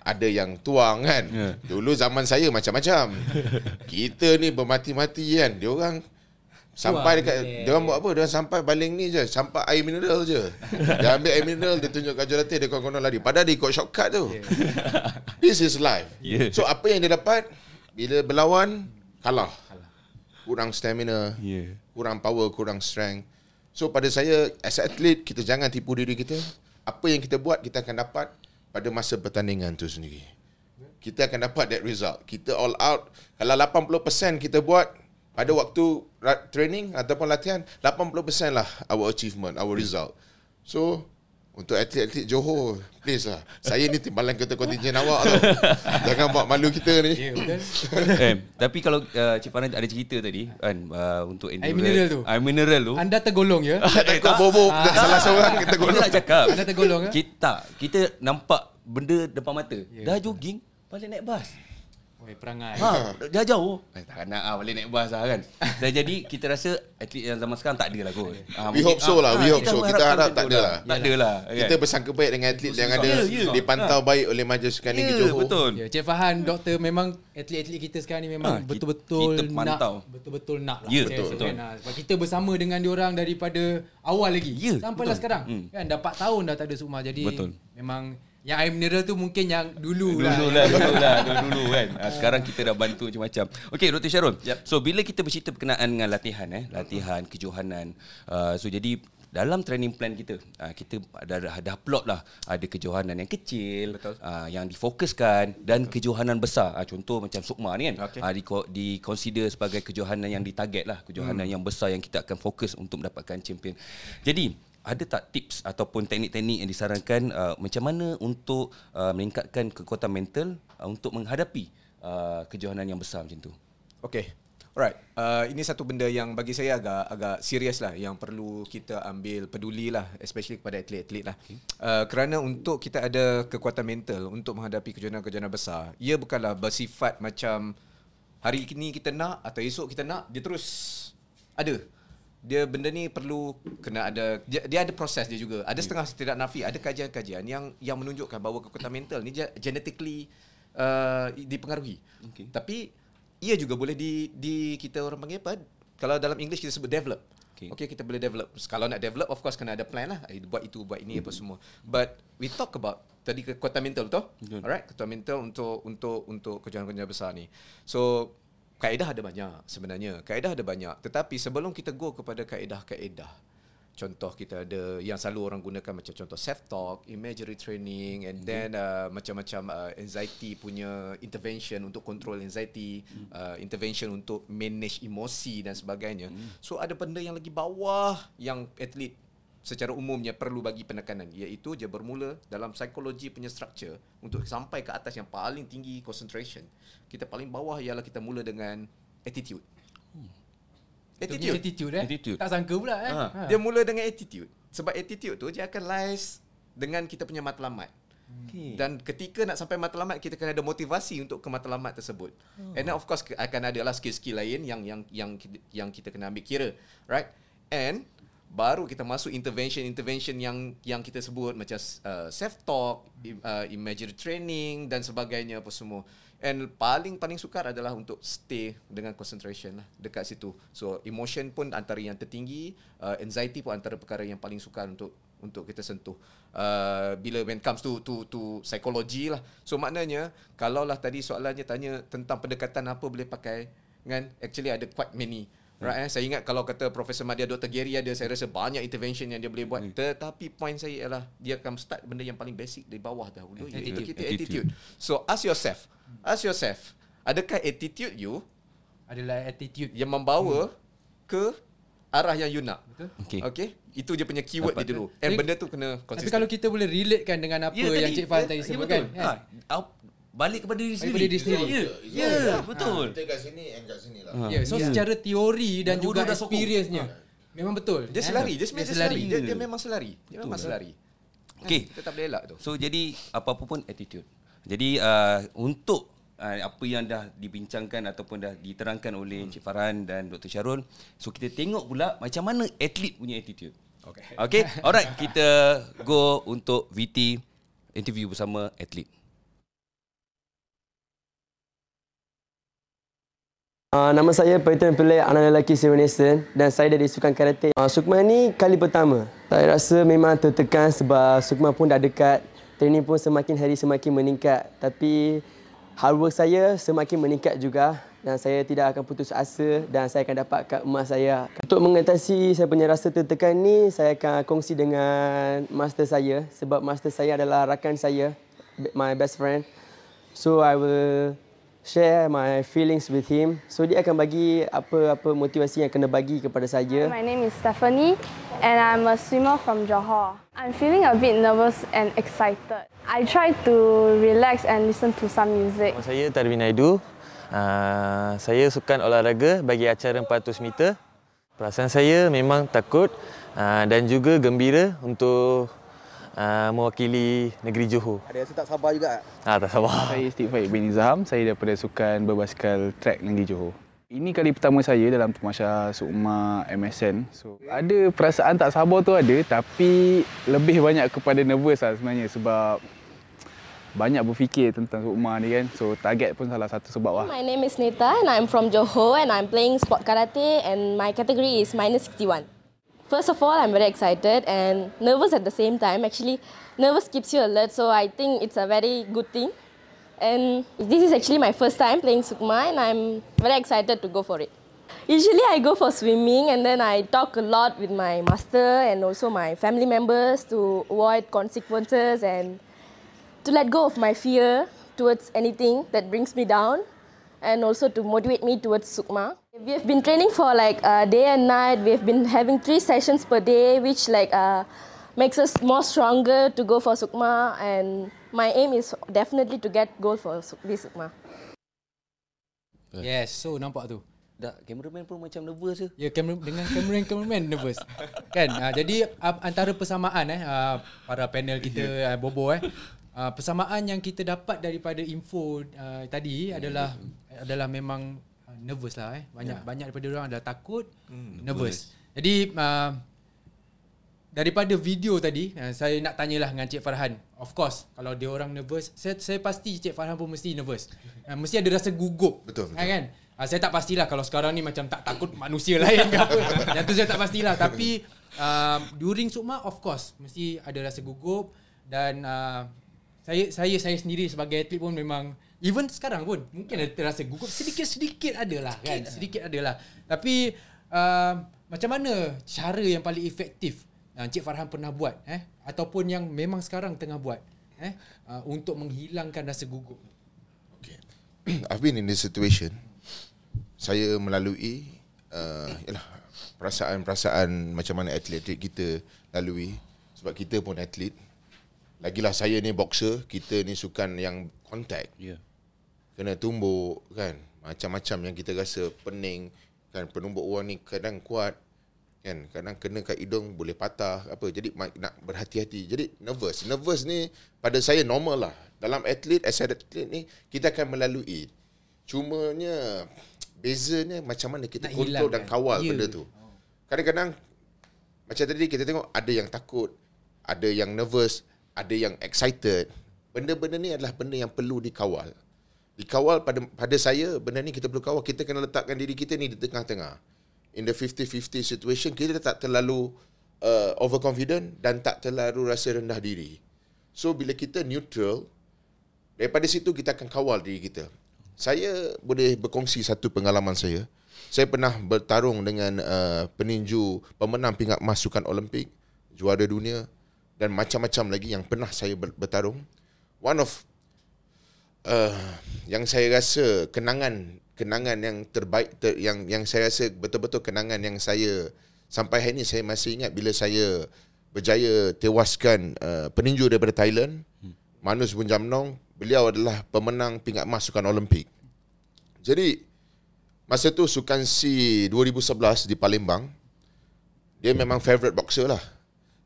Ada yang tuang kan. Ya. Dulu zaman saya macam-macam. Kita ni bermati-mati kan. Dia orang sampai dekat yeah. dia orang buat apa? Dia orang sampai baling ni je, sampai air mineral je. Dia ambil air mineral, dia tunjuk kat Julatis, dia konon lari. Padahal dia ikut shortcut tu. This is life. Yeah. So apa yang dia dapat bila berlawan kalah. Kurang stamina, Yeah. kurang power, kurang strength. So pada saya as athlete kita jangan tipu diri kita. Apa yang kita buat kita akan dapat pada masa pertandingan tu sendiri. Kita akan dapat that result. Kita all out. Kalau 80% kita buat pada waktu ra- training ataupun latihan, 80% lah our achievement, our result. So untuk atlet-atlet Johor, please lah. Saya ni timbalan ketua kontingen awak tau. Jangan buat malu kita ni. Ya betul eh, tapi kalau uh, Cik Farhan ada cerita tadi kan uh, untuk endurance, mineral tu. Air mineral tu. Anda tergolong ya Takut bobok dan salah seorang kita Kita golong. nak cakap. Anda tergolong ya Kita kita nampak benda depan mata. Dah jogging, balik naik bas. Oh, perangai. Ha, dah jauh. Eh, tak nak ah, balik naik bas lah kan. Dan jadi kita rasa atlet yang zaman sekarang tak ada lah kot. Ah, We mungkin- hope so lah, we ah, hope so. Kita harap tak ada lah. Tak ada lah. Kita bersangka baik dengan atlet yang ada Ya, ya. dipantau baik oleh Majlis Sukan Negeri Ya, Johor. betul. Ya, Cik Fahan, doktor memang atlet-atlet kita sekarang ni memang Ha, kita- betul-betul nak betul-betul nak lah. Ya, betul, kan. Ha, sebab kita bersama dengan diorang daripada awal lagi Ya, sampailah sekarang. Hmm. Kan dah 4 tahun dah tak ada Sukma jadi memang yang air mineral tu mungkin yang dulu, Dulu lah. lah, dulu lah, dulu, dulu kan. Ha, sekarang kita dah bantu macam-macam. Okey, Dr. Syarul. Yep. So, bila kita bercerita berkenaan dengan latihan, eh, latihan, kejohanan. Uh, so, jadi dalam training plan kita, uh, kita ada, ada, ada plot lah. Ada kejohanan yang kecil, uh, yang difokuskan dan kejohanan besar. Uh, contoh macam Sukma ni kan. Okey. Uh, di, di consider sebagai kejohanan yang ditarget lah. Kejohanan yang besar yang kita akan fokus untuk mendapatkan champion. Jadi, ada tak tips ataupun teknik-teknik yang disarankan uh, macam mana untuk uh, meningkatkan kekuatan mental uh, untuk menghadapi uh, kejohanan yang besar macam tu? Okay. Alright. Uh, ini satu benda yang bagi saya agak agak serius lah yang perlu kita ambil peduli lah especially kepada atlet-atlet lah. Okay. Uh, kerana untuk kita ada kekuatan mental untuk menghadapi kejohanan-kejohanan besar, ia bukanlah bersifat macam hari ini kita nak atau esok kita nak, dia terus ada. Dia benda ni perlu kena ada dia, dia ada proses dia juga. Ada setengah tidak nafi, ada kajian-kajian yang yang menunjukkan bahawa kekuatan mental ni ge- genetically uh, dipengaruhi. Okey. Tapi ia juga boleh di di kita orang panggil apa? Kalau dalam English kita sebut develop. Okay. okay, kita boleh develop. Kalau nak develop, of course kena ada plan lah. Eh, Buat itu, buat ini, apa semua. But we talk about tadi kekuatan mental? Betul. Alright, kekuatan mental untuk untuk untuk kejohanan-kejohanan besar ni. So kaedah ada banyak sebenarnya. Kaedah ada banyak. Tetapi sebelum kita go kepada kaedah-kaedah, contoh kita ada yang selalu orang gunakan macam contoh self talk, imagery training and then uh, macam-macam uh, anxiety punya intervention untuk control anxiety, uh, intervention untuk manage emosi dan sebagainya. So ada benda yang lagi bawah yang atlet secara umumnya perlu bagi penekanan iaitu dia bermula dalam psikologi punya structure untuk sampai ke atas yang paling tinggi concentration. Kita paling bawah ialah kita mula dengan attitude. Itu punya attitude eh. Attitude. Tak sangka pula eh. Ha. Ha. Dia mula dengan attitude. Sebab attitude tu dia akan lies dengan kita punya matlamat. Okay. Dan ketika nak sampai matlamat kita kena ada motivasi untuk ke matlamat tersebut. Hmm. And then of course akan ada lah skill-skill lain yang yang yang yang kita kena ambil kira, right? And baru kita masuk intervention-intervention yang yang kita sebut macam uh, self talk, uh, imagery training dan sebagainya apa semua. And paling paling sukar adalah untuk stay dengan concentration lah dekat situ. So emotion pun antara yang tertinggi, uh, anxiety pun antara perkara yang paling sukar untuk untuk kita sentuh. Uh, bila when comes to to to psychology lah. So maknanya kalaulah tadi soalannya tanya tentang pendekatan apa boleh pakai kan actually ada quite many Right, eh? Saya ingat kalau kata Profesor Madya Dr. Gary ada, saya rasa banyak intervention yang dia boleh buat. Tetapi point saya ialah dia akan start benda yang paling basic dari bawah dahulu. Iaitu Attitude. kita Attitude. attitude. So ask yourself, ask yourself, adakah attitude you Adalah attitude. yang membawa ke arah yang you nak? Betul. Okey. Okay? Itu dia punya keyword dia dulu. And Tapi- benda tu kena Tapi konsisten. kalau kita boleh relatekan dengan apa yang Cik Fahal tadi sebutkan. betul. Ha, au- balik kepada diri sendiri. kepada diri sendiri. Ya, ya, ya, betul. Kita kat sini and kat sini lah. Ya, so secara teori dan Dua-dua juga experience-nya. Memang betul. Dia Eh? selari, dia sebenarnya dia selari. Dia, Ya. dia memang selari. Dia memang selari. Okey. Kita tak boleh elak tu. So jadi apa-apa pun attitude. Jadi uh, untuk uh, apa yang dah dibincangkan ataupun dah diterangkan oleh Encik Farhan dan Dr. Syarul, so kita tengok pula macam mana atlet punya attitude. Okay. Okay, alright kita go untuk VT interview bersama atlet. Uh, nama saya Peyton Pillai, anak lelaki Nation dan saya dari Sukan Karate. Uh, Sukma ni kali pertama. Saya rasa memang tertekan sebab Sukma pun dah dekat. Training pun semakin hari semakin meningkat. Tapi hard work saya semakin meningkat juga dan saya tidak akan putus asa dan saya akan dapatkan emas saya. Untuk mengatasi saya punya rasa tertekan ni, saya akan kongsi dengan master saya sebab master saya adalah rakan saya, my best friend. So I will share my feelings with him. So dia akan bagi apa-apa motivasi yang kena bagi kepada saya. My name is Stephanie and I'm a swimmer from Johor. I'm feeling a bit nervous and excited. I try to relax and listen to some music. Nama saya Tarwin Naidu. Uh, saya sukan olahraga bagi acara 400 meter. Perasaan saya memang takut uh, dan juga gembira untuk uh, mewakili negeri Johor. Ada rasa tak sabar juga? Ah, tak sabar. Saya Steve Faik bin Izham. Saya daripada Sukan Berbasikal Track Negeri Johor. Ini kali pertama saya dalam Temasya Sukma MSN. So, ada perasaan tak sabar tu ada tapi lebih banyak kepada nervous lah sebenarnya sebab banyak berfikir tentang Sukma ni kan. So target pun salah satu sebab lah. My name is Nita and I'm from Johor and I'm playing sport karate and my category is minus 61. First of all, I'm very excited and nervous at the same time. Actually, nervous keeps you alert, so I think it's a very good thing. And this is actually my first time playing Sukma and I'm very excited to go for it. Usually I go for swimming and then I talk a lot with my master and also my family members to avoid consequences and to let go of my fear towards anything that brings me down and also to motivate me towards Sukma. We have been training for like uh, day and night. We have been having three sessions per day, which like uh, makes us more stronger to go for Sukma and my aim is definitely to get gold for this Sukma. Yes, so nampak tu. Dah cameraman pun macam nervous je. Ya, kamera dengan cameraman cameraman nervous. kan? Uh, jadi uh, antara persamaan eh uh, para panel kita uh, Bobo eh uh, persamaan yang kita dapat daripada info uh, tadi adalah adalah memang uh, nervous lah eh. Banyak yeah. banyak daripada orang adalah takut, hmm, nervous. nervous. Jadi uh, daripada video tadi uh, saya nak tanyalah dengan Cik Farhan. Of course kalau dia orang nervous, saya saya pasti Cik Farhan pun mesti nervous. Uh, mesti ada rasa gugup. Betul. betul. Kan? Uh, saya tak pastilah kalau sekarang ni macam tak takut manusia lain ke apa. Yang tu saya tak pastilah tapi uh, during Sukma of course mesti ada rasa gugup dan uh, saya saya saya sendiri sebagai atlet pun memang even sekarang pun mungkin ada rasa gugup. Sedikit-sedikit adalah kan? Sedikit adalah. Tapi uh, macam mana cara yang paling efektif uh, Cik Farhan pernah buat eh? Ataupun yang memang sekarang tengah buat eh? Uh, untuk menghilangkan rasa gugup? Okay I've been in this situation. Saya melalui uh, yalah perasaan-perasaan macam mana atlet kita lalui. Sebab kita pun atlet. Lagilah saya ni boxer, kita ni sukan yang kontak. Ya. Yeah. Kena tumbuk kan. Macam-macam yang kita rasa pening kan? Penumbuk orang ni kadang kuat kan? Kadang kena kat hidung boleh patah apa? Jadi nak berhati-hati. Jadi nervous. Nervous ni pada saya normal lah. Dalam atlet as atlet ni kita akan melalui. Cumanya bezanya macam mana kita nak kontrol dan kawal yeah. benda tu. Kadang-kadang macam tadi kita tengok ada yang takut ada yang nervous ada yang excited. Benda-benda ni adalah benda yang perlu dikawal. Dikawal pada pada saya, benda ni kita perlu kawal. Kita kena letakkan diri kita ni di tengah-tengah. In the 50-50 situation, kita tak terlalu uh, overconfident dan tak terlalu rasa rendah diri. So, bila kita neutral, daripada situ kita akan kawal diri kita. Saya boleh berkongsi satu pengalaman saya. Saya pernah bertarung dengan uh, peninju pemenang pingat emas sukan Olimpik, juara dunia, dan macam-macam lagi yang pernah saya bertarung. One of uh, yang saya rasa kenangan kenangan yang terbaik ter, yang yang saya rasa betul-betul kenangan yang saya sampai hari ini saya masih ingat bila saya berjaya tewaskan uh, peninju daripada Thailand hmm. Manus Bunjamnong. Beliau adalah pemenang pingat emas sukan Olimpik. Jadi masa tu sukan si 2011 di Palembang dia memang favorite boxer lah.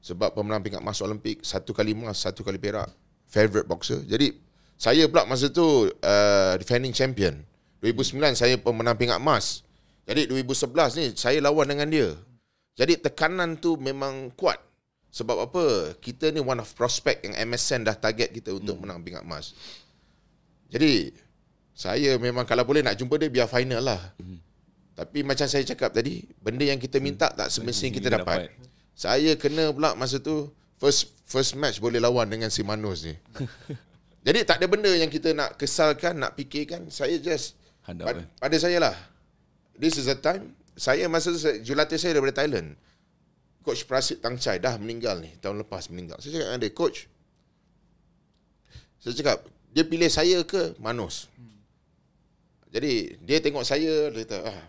Sebab pemenang pingat emas Olimpik satu kali emas satu kali perak favorite boxer. Jadi saya pula masa tu uh, defending champion. 2009 saya pemenang pingat emas. Jadi 2011 ni saya lawan dengan dia. Jadi tekanan tu memang kuat. Sebab apa? Kita ni one of prospect yang MSN dah target kita untuk hmm. menang pingat emas. Jadi saya memang kalau boleh nak jumpa dia biar final lah. Hmm. tapi macam saya cakap tadi benda yang kita minta tak semestinya kita dapat, dapat. Saya kena pula masa tu first first match boleh lawan dengan si Manus ni. Jadi tak ada benda yang kita nak kesalkan, nak fikirkan. Saya just pad, pada saya lah. This is a time saya masa tu jurulatih saya daripada Thailand. Coach Prasit Tang Chai dah meninggal ni tahun lepas meninggal. Saya cakap dengan dia, coach. Saya cakap, dia pilih saya ke Manus? Jadi dia tengok saya, dia kata, ah,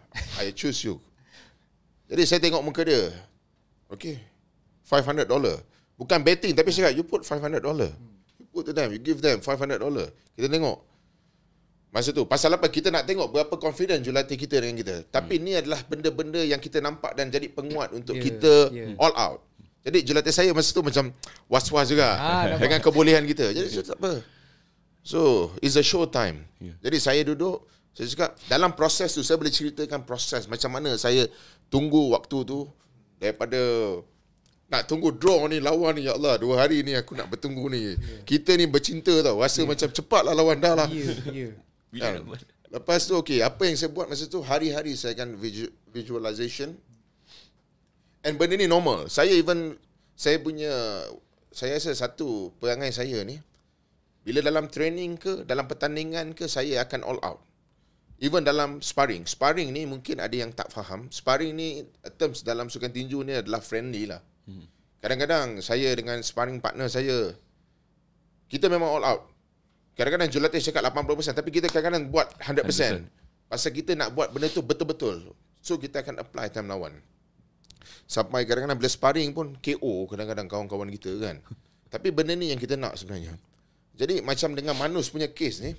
I choose you. Jadi saya tengok muka dia. Okay. $500. Bukan betting tapi saya you put $500. You put to them, you give them $500. Kita tengok. Masa tu pasal apa kita nak tengok berapa confident jurulatih kita dengan kita. Tapi hmm. ni adalah benda-benda yang kita nampak dan jadi penguat untuk yeah, kita yeah. all out. Jadi jurulatih saya masa tu macam was-was juga Ah, nampak. dengan kebolehan kita. Jadi so, tak apa. So, it's a show time. Jadi saya duduk, saya cakap dalam proses tu saya boleh ceritakan proses macam mana saya tunggu waktu tu daripada nak tunggu draw ni lawan ni ya Allah dua hari ni aku nak bertunggu ni. Kita ni bercinta tau. Rasa macam cepatlah lawan dah lah. Ya, ya. Kan? Lepas tu okey, apa yang saya buat masa tu hari-hari saya akan visu- visualization. And benda ni normal. Saya even saya punya saya rasa satu perangai saya ni bila dalam training ke, dalam pertandingan ke saya akan all out. Even dalam sparring. Sparring ni mungkin ada yang tak faham. Sparring ni terms dalam sukan tinju ni adalah friendly lah. Kadang-kadang saya dengan sparring partner saya kita memang all out. Kadang-kadang jurulatih cakap 80% tapi kita kadang-kadang buat 100%. 100%. Pasal kita nak buat benda tu betul-betul. So kita akan apply time lawan. Sampai kadang-kadang bila sparring pun KO kadang-kadang kawan-kawan kita kan. tapi benda ni yang kita nak sebenarnya. Jadi macam dengan Manus punya case ni,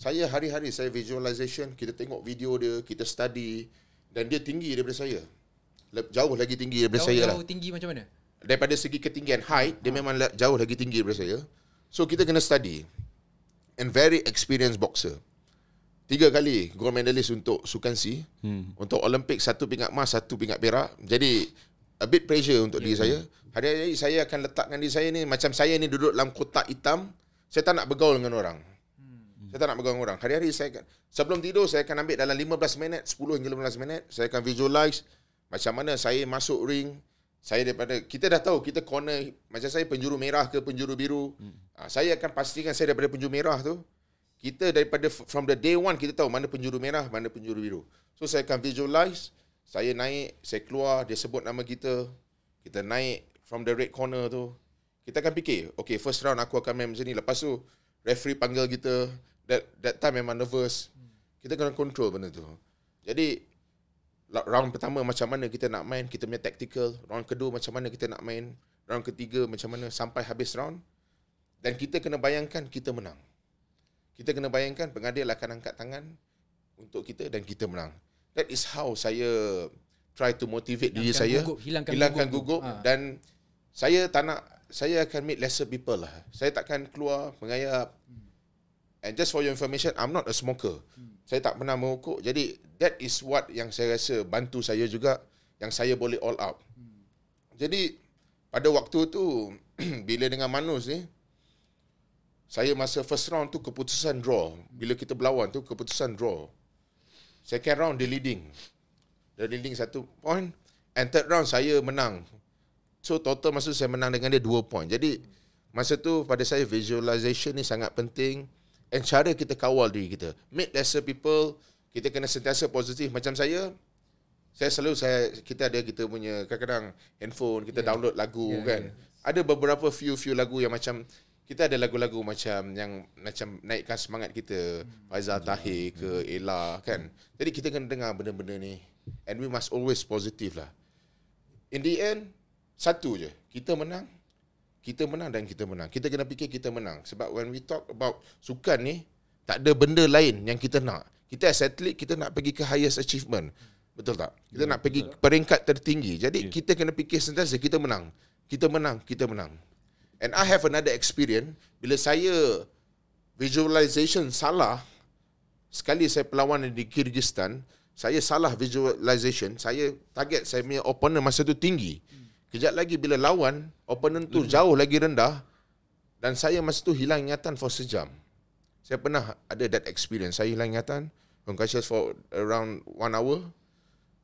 saya hari-hari saya visualization, kita tengok video dia, kita study dan dia tinggi daripada saya. Jauh lagi tinggi daripada saya lah Jauh tinggi macam mana? daripada segi ketinggian height dia memang la- jauh lagi tinggi daripada saya. So kita kena study. And very experienced boxer. Tiga kali gold medalist untuk Sukan C. Hmm. Untuk Olimpik satu pingat emas, satu pingat perak. Jadi a bit pressure untuk diri saya. Hari-hari saya akan letakkan diri saya ni macam saya ni duduk dalam kotak hitam. Saya tak nak bergaul dengan orang. Saya tak nak bergaul dengan orang. Hari-hari saya akan sebelum tidur saya akan ambil dalam 15 minit, 10 hingga 15 minit, saya akan visualize macam mana saya masuk ring, saya daripada kita dah tahu kita corner macam saya penjuru merah ke penjuru biru. Hmm. saya akan pastikan saya daripada penjuru merah tu kita daripada from the day one kita tahu mana penjuru merah, mana penjuru biru. So saya akan visualize, saya naik, saya keluar, dia sebut nama kita, kita naik from the red corner tu. Kita akan fikir, okay first round aku akan main macam ni. Lepas tu referee panggil kita, that that time memang nervous. Kita kena control benda tu. Jadi round pertama macam mana kita nak main, kita punya tactical. Round kedua macam mana kita nak main. Round ketiga macam mana sampai habis round. Dan kita kena bayangkan kita menang. Kita kena bayangkan pengadil akan angkat tangan untuk kita dan kita menang. That is how saya try to motivate diri Hilangkan saya. gugup, hilangkan hilangkan gugup gugup, Ha. dan saya tak nak saya akan meet lesser people lah. Saya takkan keluar mengayap. And just for your information, I'm not a smoker. Saya tak pernah merokok. Jadi that is what yang saya rasa bantu saya juga yang saya boleh all out. Jadi pada waktu tu bila dengan Manus ni saya masa first round tu keputusan draw. Bila kita berlawan tu keputusan draw. Second round dia leading. Dia leading satu point. And third round saya menang. So total masa tu saya menang dengan dia dua point. Jadi masa tu pada saya visualization ni sangat penting. And cara kita kawal diri kita. Meet lesser people. Kita kena sentiasa positif. Macam saya, saya selalu saya kita ada kita punya kadang-kadang handphone kita yeah. download lagu yeah, kan. Yeah. Ada beberapa few-few lagu yang macam kita ada lagu-lagu macam yang macam naikkan semangat kita. Hmm. Faizal Tahir ke Ella kan. Jadi kita kena dengar benda-benda ni. And we must always positive lah. In the end, satu je. Kita menang. Kita menang dan kita menang. Kita kena fikir kita menang. Sebab when we talk about sukan ni, tak ada benda lain yang kita nak. Kita as athlete, kita nak pergi ke highest achievement. Betul tak? Kita nak pergi peringkat tertinggi. Jadi kita kena fikir sentiasa kita menang. Kita menang, kita menang. And I have another experience bila saya visualization salah sekali saya perlawanan di Kyrgyzstan, saya salah visualization, saya target saya punya opponent masa tu tinggi. Kejap lagi bila lawan, opponent tu jauh lagi rendah dan saya masa tu hilang ingatan for sejam. Saya pernah ada that experience. Saya hilang ingatan, unconscious for around one hour.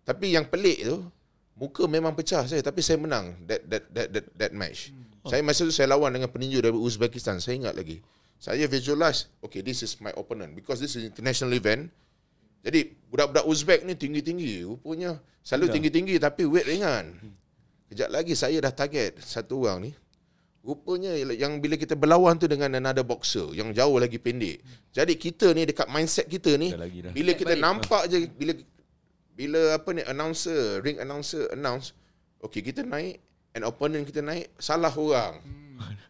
Tapi yang pelik tu, muka memang pecah saya tapi saya menang that that that that, that match. Hmm. Saya masa tu saya lawan dengan peninju dari Uzbekistan, saya ingat lagi. Saya visualize, okay this is my opponent because this is international event. Jadi budak-budak Uzbek ni tinggi-tinggi, rupanya selalu Ya. tinggi-tinggi tapi weight ringan. Kejap lagi saya dah target satu orang ni. Rupanya yang bila kita berlawan tu dengan another boxer yang jauh lagi pendek. Jadi kita ni dekat mindset kita ni Dah dah. bila kita Baik. nampak je bila bila apa ni announcer, ring announcer announce, okay kita naik and opponent kita naik salah orang.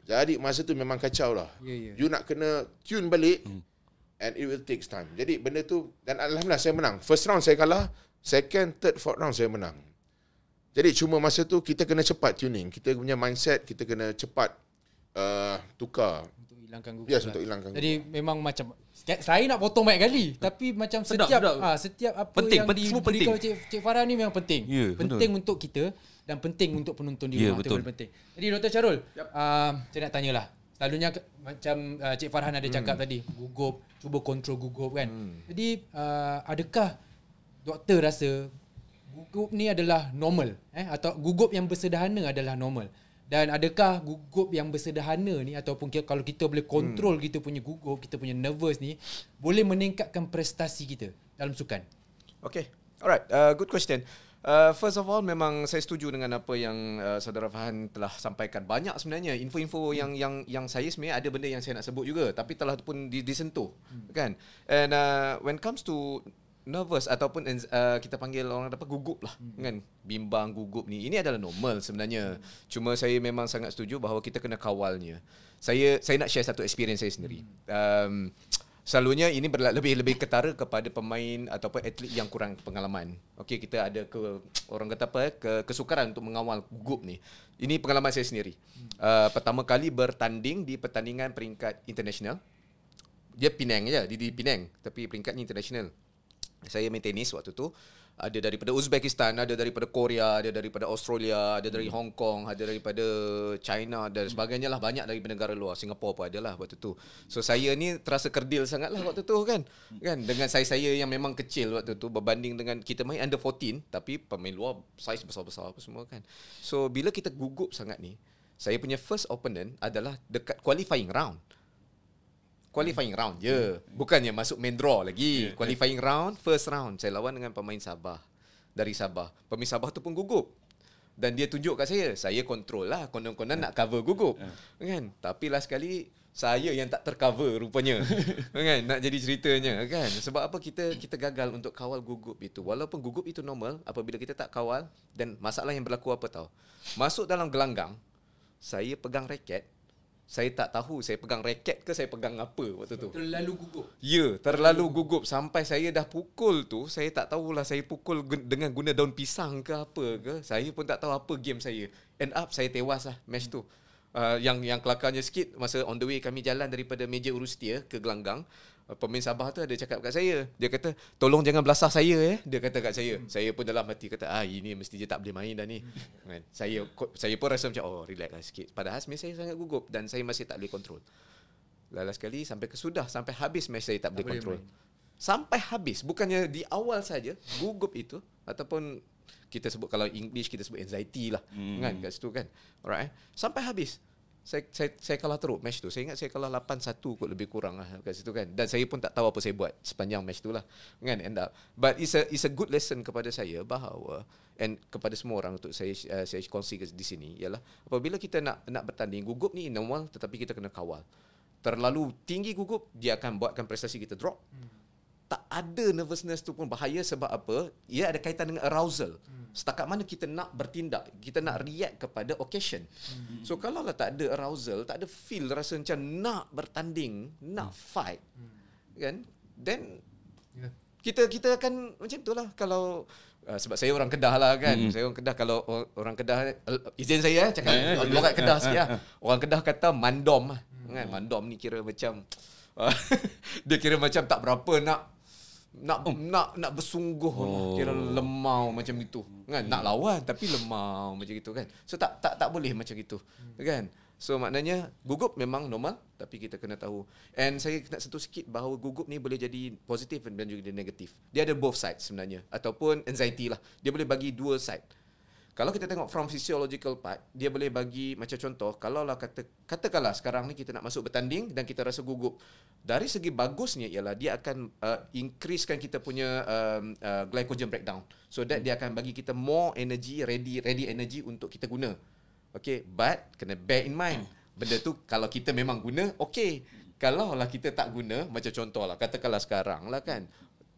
Jadi masa tu memang kacau lah. Ya, ya. You nak kena tune balik and it will take time. Jadi benda tu dan alhamdulillah saya menang. First round saya kalah, second, third, fourth round saya menang. Jadi cuma masa tu kita kena cepat tuning. Kita punya mindset kita kena cepat uh, tukar. Untuk hilangkan gugup. Yes, lah. untuk hilangkan Jadi memang macam saya nak potong banyak kali tapi macam Sedap, setiap sedap. ah setiap apa Penting, yang penting, semua penting. diberikan Cik, Cik Farah ni memang penting. Ya, penting untuk kita dan penting untuk penonton di Ya, rumah betul. tu paling penting. Jadi Dr. Charul, yep. uh, saya nak tanyalah. Selalunya macam uh, Cik Farhan ada cakap Hmm. tadi, gugup, cuba kontrol gugup kan. Jadi uh, adakah doktor rasa gugup ni adalah normal eh atau gugup yang bersederhana adalah normal? Dan adakah gugup yang bersederhana ni ataupun kalau kita boleh kontrol hmm. kita punya gugup, kita punya nervous ni boleh meningkatkan prestasi kita dalam sukan? Okay. Alright. Uh, good question. Uh, first of all, memang saya setuju dengan apa yang uh, saudara Fahan telah sampaikan. Banyak sebenarnya info-info yang yang yang saya sebenarnya ada benda yang saya nak sebut juga, tapi telah pun di- disentuh, hmm. kan? And uh, when comes to nervous ataupun uh, kita panggil orang apa gugup lah hmm. kan? Bimbang gugup ni. Ini adalah normal sebenarnya. Hmm. cuma saya memang sangat setuju bahawa kita kena kawalnya. Saya saya nak share satu experience saya sendiri. Hmm. um, selalunya ini berla- lebih lebih ketara kepada pemain ataupun atlet yang kurang pengalaman. Okey kita ada ke orang kata apa eh, ke kesukaran untuk mengawal gugup ni. Ini pengalaman saya sendiri. Uh, pertama kali bertanding di pertandingan peringkat international. Dia Penang je, di, di Penang tapi peringkatnya international. Saya main tenis waktu tu. Ada daripada Uzbekistan, ada daripada Korea, ada daripada Australia, ada dari Hong Kong, ada daripada China dan sebagainya lah. Banyak daripada negara luar. Singapura pun ada lah waktu tu. So saya ni terasa kerdil sangat lah waktu tu kan. kan Dengan saya-saya yang memang kecil waktu tu berbanding dengan kita main under 14 tapi pemain luar saiz besar-besar apa semua kan. So bila kita gugup sangat ni, saya punya first opponent adalah dekat qualifying round qualifying round je. Bukannya masuk main draw lagi. Qualifying round, first round. Saya lawan dengan pemain Sabah. Dari Sabah. Pemain Sabah tu pun gugup. Dan dia tunjuk kat saya. Saya kontrol lah. Konon-konon nak cover gugup. Kan? Tapi last sekali, saya yang tak tercover rupanya. kan? Nak jadi ceritanya. kan? Sebab apa kita kita gagal untuk kawal gugup itu. Walaupun gugup itu normal, apabila kita tak kawal, dan masalah yang berlaku apa tahu? Masuk dalam gelanggang, saya pegang raket, saya tak tahu saya pegang raket ke saya pegang apa waktu tu. Terlalu gugup. Ya, terlalu gugup sampai saya dah pukul tu, saya tak tahulah saya pukul gun- dengan guna daun pisang ke apa ke. Saya pun tak tahu apa game saya. End up saya tewas lah match tu. Uh, yang yang kelakarnya sikit masa on the way kami jalan daripada meja urus dia ke gelanggang pemain Sabah tu ada cakap kat saya dia kata tolong jangan belasah saya eh dia kata kat saya hmm. saya pun dalam hati kata ah ini mesti dia tak boleh main dah ni kan saya saya pun rasa macam oh relax lah sikit padahal sebenarnya saya sangat gugup dan saya masih tak boleh kontrol Lala sekali sampai ke sudah sampai habis match saya tak, boleh boleh kontrol. Sampai habis bukannya di awal saja gugup itu ataupun kita sebut kalau English kita sebut anxiety lah hmm. kan kat situ kan. Alright. eh. Sampai habis. Saya, saya saya kalah teruk match tu. Saya ingat saya kalah 8-1 kot lebih kurang lah kat situ kan. Dan saya pun tak tahu apa saya buat sepanjang match tu lah. Kan end up. But it's a it's a good lesson kepada saya bahawa and kepada semua orang untuk saya uh, saya kongsi di sini ialah apabila kita nak nak bertanding gugup ni normal tetapi kita kena kawal. Terlalu tinggi gugup dia akan buatkan prestasi kita drop. Hmm tak ada nervousness tu pun bahaya sebab apa? Ia ada kaitan dengan arousal. Setakat mana kita nak bertindak, kita nak react kepada occasion. So kalau lah tak ada arousal, tak ada feel rasa macam nak bertanding, nak fight. Kan? Then kita kita akan macam tu lah kalau uh, sebab saya orang Kedah lah kan. Saya orang Kedah kalau or- orang Kedah uh, izin saya eh, cakap logat Kedah sikit lah. Orang Kedah kata mandom lah. Kan? Mandom ni kira macam dia kira macam tak berapa nak nak oh. nak nak bersungguh oh. kira lemau macam itu. Kan? Nak lawan tapi lemau macam itu kan? So tak tak tak boleh macam itu. Kan? So maknanya gugup memang normal tapi kita kena tahu. And saya nak sentuh sikit bahawa gugup ni boleh jadi positif dan juga negatif. Dia ada both sides sebenarnya. Ataupun anxiety lah. Dia boleh bagi dua side kalau kita tengok from physiological part, dia boleh bagi macam contoh, kalau lah kata katakanlah sekarang ni kita nak masuk bertanding dan kita rasa gugup. Dari segi bagusnya ialah dia akan uh, increasekan kita punya um, uh, glycogen breakdown. So that dia akan bagi kita more energy, ready ready energy untuk kita guna. Okay, but kena bear in mind, benda tu kalau kita memang guna, okay. Kalau lah kita tak guna, macam contoh lah, katakanlah sekarang lah kan,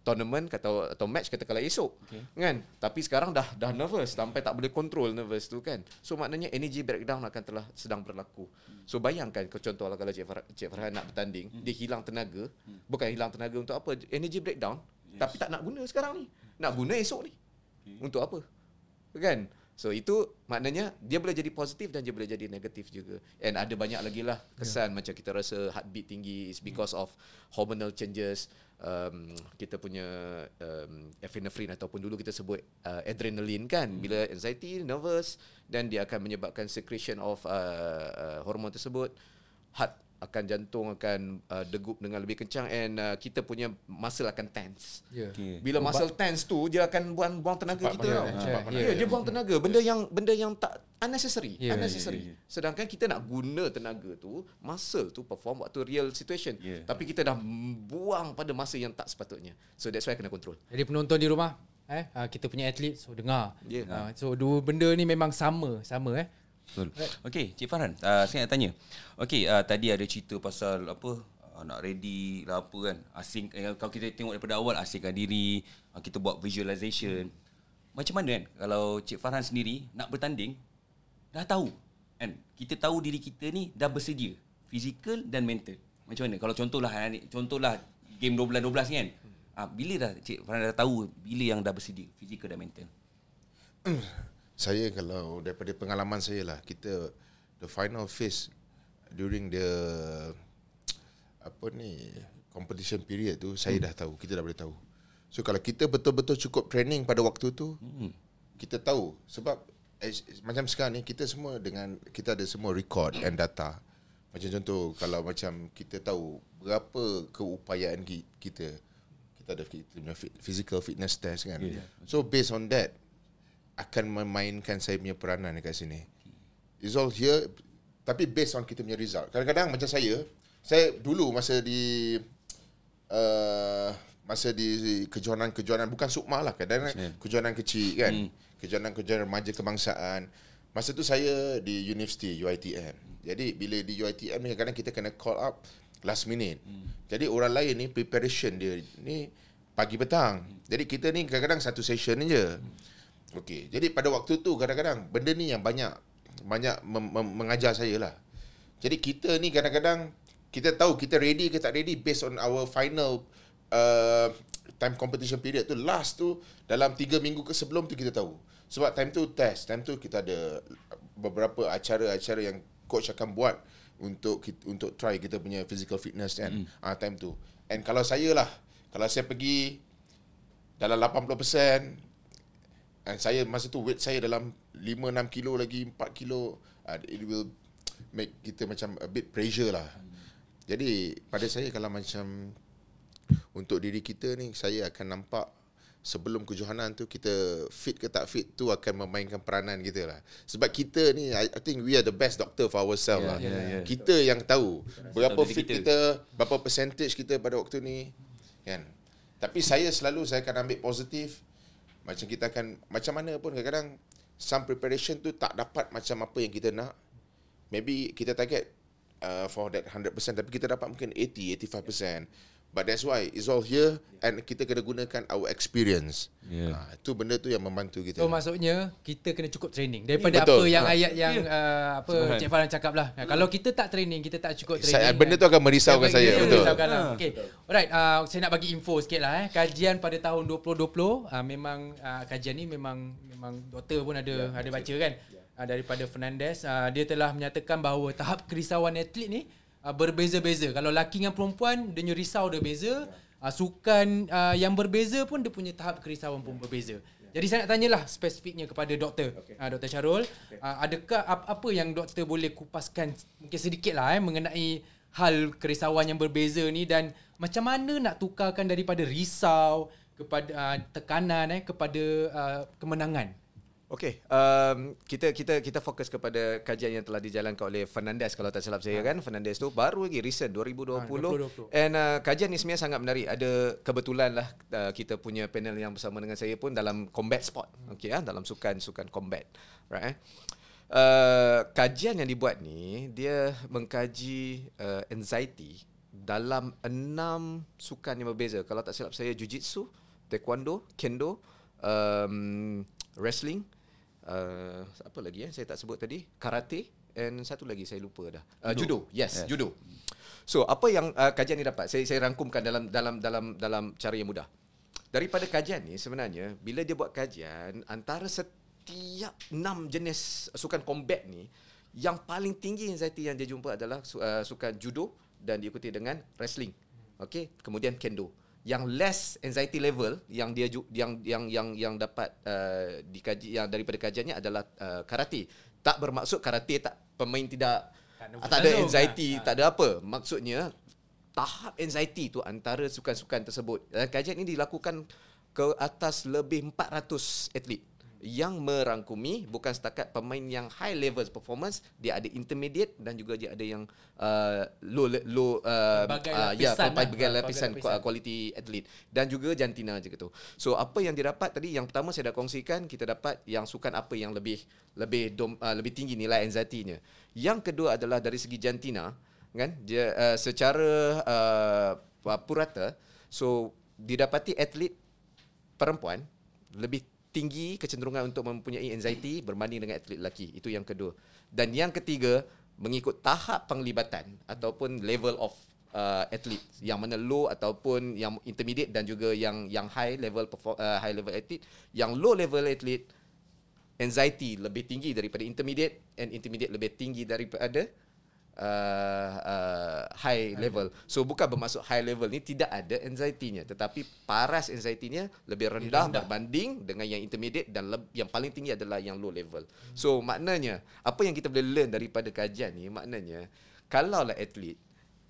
tournament atau atau match katakanlah esok okay. kan? Tapi sekarang dah dah nervous sampai tak boleh control nervous tu kan? So maknanya energy breakdown akan telah sedang berlaku. So bayangkan contohlah kalau Cik Farhan, Cik Farhan nak bertanding dia hilang tenaga. Bukan hilang tenaga untuk apa? Energy breakdown. Yes. tapi tak nak guna sekarang ni. Nak guna esok ni. Untuk apa? Kan? So itu maknanya dia boleh jadi positif dan dia boleh jadi negatif juga. And ada banyak lagi lah kesan yeah. macam kita rasa heartbeat tinggi is because of hormonal changes. Um, kita punya um, epinephrine ataupun dulu kita sebut uh, adrenaline kan. Bila anxiety, nervous dan dia akan menyebabkan secretion of uh, uh, hormon tersebut. Heart akan jantung akan uh, degup dengan lebih kencang and uh, kita punya muscle akan tense. Yeah. Okay. Bila muscle tense tu dia akan buang buang tenaga Cepat kita. Ya, yeah, yeah, dia buang tenaga benda yang benda yang tak unnecessary, yeah, unnecessary. Yeah, yeah, yeah. Sedangkan kita nak guna tenaga tu, muscle tu perform waktu real situation. Yeah. Tapi kita dah buang pada masa yang tak sepatutnya. So that's why kena control. Jadi penonton di rumah eh kita punya atlet so dengar. Yeah. Uh, so dua benda ni memang sama, sama eh. Betul. Okey, Cik Farhan, uh, saya nak tanya. Okey, uh, tadi ada cerita pasal apa uh, nak ready lah apa kan. Asing eh, kalau kita tengok daripada awal asingkan diri, uh, kita buat visualization. Macam mana kan kalau Cik Farhan sendiri nak bertanding dah tahu kan kita tahu diri kita ni dah bersedia fizikal dan mental. Macam mana? Kalau contohlah contohlah game 12 12 ni kan. Ah bila dah Cik Farhan dah tahu bila yang dah bersedia fizikal dan mental. saya kalau daripada pengalaman saya lah kita the final phase during the apa ni competition period tu saya hmm. dah tahu kita dah boleh tahu so kalau kita betul-betul cukup training pada waktu tu hmm. kita tahu sebab eh, macam sekarang ni kita semua dengan kita ada semua record and data macam contoh kalau macam kita tahu berapa keupayaan kita kita ada kita physical fitness test kan yeah. so based on that akan memainkan saya punya peranan dekat sini. It's all here tapi based on kita punya result. Kadang-kadang macam saya, saya dulu masa di uh, masa di kejohanan-kejohanan bukan sukma lah kadang-kadang kejohanan kecil kan. Hmm. Kejohanan-kejohanan remaja kebangsaan. Masa tu saya di universiti UiTM. Jadi bila di UiTM ni kadang-kadang kita kena call up last minute. Hmm. Jadi orang lain ni preparation dia ni pagi petang. Jadi kita ni kadang-kadang satu session je. Hmm. Okey, jadi pada waktu tu kadang-kadang benda ni yang banyak banyak mem- mem- mengajar saya lah. Jadi kita ni kadang-kadang kita tahu kita ready ke tak ready based on our final uh, time competition period tu last tu dalam 3 minggu ke sebelum tu kita tahu. Sebab time tu test, time tu kita ada beberapa acara-acara yang coach akan buat untuk untuk try kita punya physical fitness kan. Mm. Ah time tu. And kalau saya lah, kalau saya pergi dalam 80% And saya masa tu weight saya dalam 5-6 kilo lagi 4 kilo uh, It will make kita macam a bit pressure lah Jadi pada saya kalau macam Untuk diri kita ni saya akan nampak Sebelum kejohanan tu kita fit ke tak fit tu akan memainkan peranan kita lah Sebab kita ni I, think we are the best doctor for ourselves yeah, lah yeah, yeah. Kita yang tahu berapa fit kita. kita Berapa percentage kita pada waktu ni kan Tapi saya selalu saya akan ambil positif macam kita akan macam mana pun kadang-kadang some preparation tu tak dapat macam apa yang kita nak. Maybe kita target uh, for that 100% tapi kita dapat mungkin 80 85% But that's why it's all here and kita kena gunakan our experience. Yeah. Ha, itu benda tu yang membantu kita. So maksudnya kita kena cukup training daripada Betul. apa yang ha. ayat yang yeah. uh, apa Suhan. Cik Farhan cakap lah. Hmm. Kalau kita tak training, kita tak cukup training. Saya, benda tu akan merisaukan saya. Betul. Merisaukan lah. Ha. Okay. Alright, uh, saya nak bagi info sikit lah. Eh. Kajian pada tahun 2020, uh, memang uh, kajian ni memang memang doktor pun ada yeah, ada baca kan. Yeah. Uh, daripada Fernandez, uh, dia telah menyatakan bahawa tahap kerisauan atlet ni uh, berbeza-beza. Kalau laki dengan perempuan, dia punya risau dia beza. Uh, sukan uh, yang berbeza pun dia punya tahap kerisauan pun berbeza. Jadi saya nak tanyalah spesifiknya kepada doktor, okay. uh, Dr. Syarul. Okay. Uh, adakah ap- apa yang doktor boleh kupaskan mungkin sedikit lah eh, mengenai hal kerisauan yang berbeza ni dan macam mana nak tukarkan daripada risau kepada uh, tekanan eh, kepada uh, kemenangan? Okey, um, kita kita kita fokus kepada kajian yang telah dijalankan oleh Fernandez kalau tak silap saya ha. kan. Fernandez tu baru lagi recent 2020. Ha, 2020. And uh, kajian ni sebenarnya sangat menarik. Ada kebetulan lah uh, kita punya panel yang bersama dengan saya pun dalam combat sport. Hmm. Okey ah dalam sukan-sukan combat. Right eh. Uh, kajian yang dibuat ni dia mengkaji uh, anxiety dalam enam sukan yang berbeza. Kalau tak silap saya jiu-jitsu, taekwondo, kendo, um, wrestling, uh, apa lagi eh saya tak sebut tadi? Karate and satu lagi saya lupa dah. Uh, judo. judo. Yes, yes. judo. So apa yang uh, kajian ni dapat? Saya saya rangkumkan dalam dalam dalam dalam cara yang mudah. Daripada kajian ni sebenarnya bila dia buat kajian antara setiap setiap enam jenis sukan combat ni yang paling tinggi anxiety yang dia jumpa adalah uh, sukan judo dan diikuti dengan wrestling. Okey, kemudian kendo. Yang less anxiety level yang dia yang yang yang yang dapat uh, dikaji yang daripada kajiannya adalah uh, karate. Tak bermaksud karate tak pemain tidak tak ada anxiety, kan? tak ada apa. Maksudnya tahap anxiety tu antara sukan-sukan tersebut. Dan kajian ini dilakukan ke atas lebih 400 atlet yang merangkumi bukan setakat pemain yang high level performance dia ada intermediate dan juga dia ada yang uh, low low uh, uh, ya pelbagai lah. lapisan quality athlete. Dan juga jantina juga tu so apa yang didapat tadi yang pertama saya dah kongsikan kita dapat yang sukan apa yang lebih lebih dom, uh, lebih tinggi nilai anxiety-nya. Yang kedua adalah dari segi jantina kan? Dia uh, secara uh, purata so didapati atlet perempuan lebih tinggi kecenderungan untuk mempunyai anxiety berbanding dengan atlet lelaki. Itu yang kedua. Dan yang ketiga, mengikut tahap penglibatan ataupun level of uh, atlet yang mana low ataupun yang intermediate dan juga yang yang high level uh, high level atlet, yang low level atlet anxiety lebih tinggi daripada intermediate and intermediate lebih tinggi daripada uh, uh, high level. So bukan bermaksud high level ni tidak ada anxiety-nya tetapi paras anxiety-nya lebih rendah, rendah berbanding dengan yang intermediate dan leb- yang paling tinggi adalah yang low level. Hmm. So maknanya apa yang kita boleh learn daripada kajian ni maknanya kalau lah atlet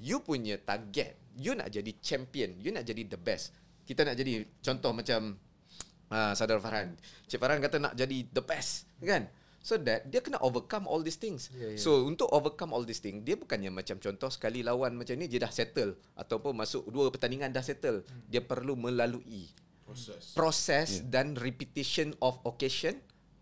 you punya target you nak jadi champion, you nak jadi the best. Kita nak jadi contoh macam uh, Sadar Farhan. Cik Farhan kata nak jadi the best, kan? So that dia kena overcome all these things. Yeah, yeah. So untuk overcome all these things, dia bukannya macam contoh sekali lawan macam ni dia dah settle ataupun masuk dua pertandingan dah settle. Hmm. Dia perlu melalui proses proses yeah. dan repetition of occasion.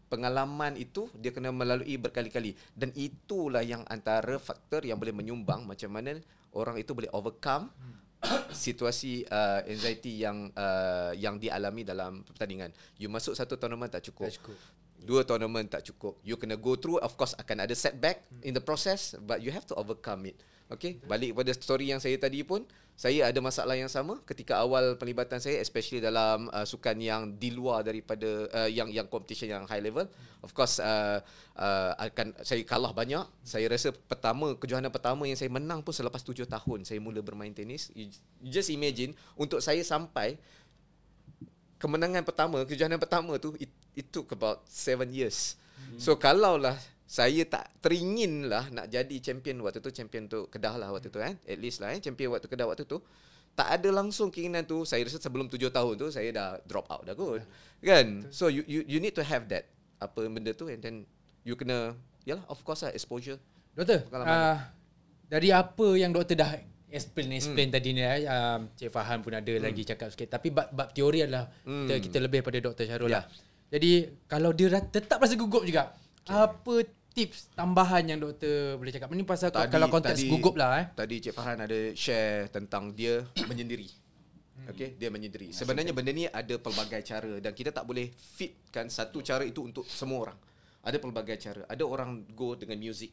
Pengalaman itu dia kena melalui berkali-kali dan itulah yang antara faktor yang boleh menyumbang macam mana orang itu boleh overcome hmm. situasi uh, anxiety yang uh, yang dialami dalam pertandingan. You masuk satu tournament tak cukup. Tak cukup dua tournament tak cukup. You kena go through of course akan ada setback in the process but you have to overcome it. Okay, balik pada story yang saya tadi pun, saya ada masalah yang sama ketika awal pelibatan saya especially dalam uh, sukan yang di luar daripada uh, yang yang competition yang high level. Of course uh, uh, akan saya kalah banyak. Saya rasa pertama kejohanan pertama yang saya menang pun selepas tujuh tahun saya mula bermain tenis. You just imagine untuk saya sampai kemenangan pertama, kejohanan pertama tu it, it took about seven years. Hmm. So kalau lah saya tak teringin lah nak jadi champion waktu tu, champion tu Kedah lah waktu tu kan. At least lah eh, champion waktu Kedah waktu tu. Tak ada langsung keinginan tu, saya rasa sebelum tujuh tahun tu saya dah drop out dah kot. Kan? So you you you need to have that apa benda tu and then you kena yalah of course lah exposure. Doktor, uh, dari apa yang doktor dah explain explain hmm. tadi ni eh um, Cik Fahan pun ada hmm. lagi cakap sikit tapi bab bab teori adalah hmm. kita, kita lebih pada Dr Syarul yeah. lah. Jadi kalau dia tetap rasa gugup juga okay. apa tips tambahan yang doktor boleh cakap ini pasal tadi, kalau konteks tadi, gugup lah eh. Tadi Cik Fahan ada share tentang dia menyendiri. Hmm. Okey, dia menyendiri. Sebenarnya benda ni ada pelbagai cara dan kita tak boleh fitkan satu cara itu untuk semua orang. Ada pelbagai cara. Ada orang go dengan music,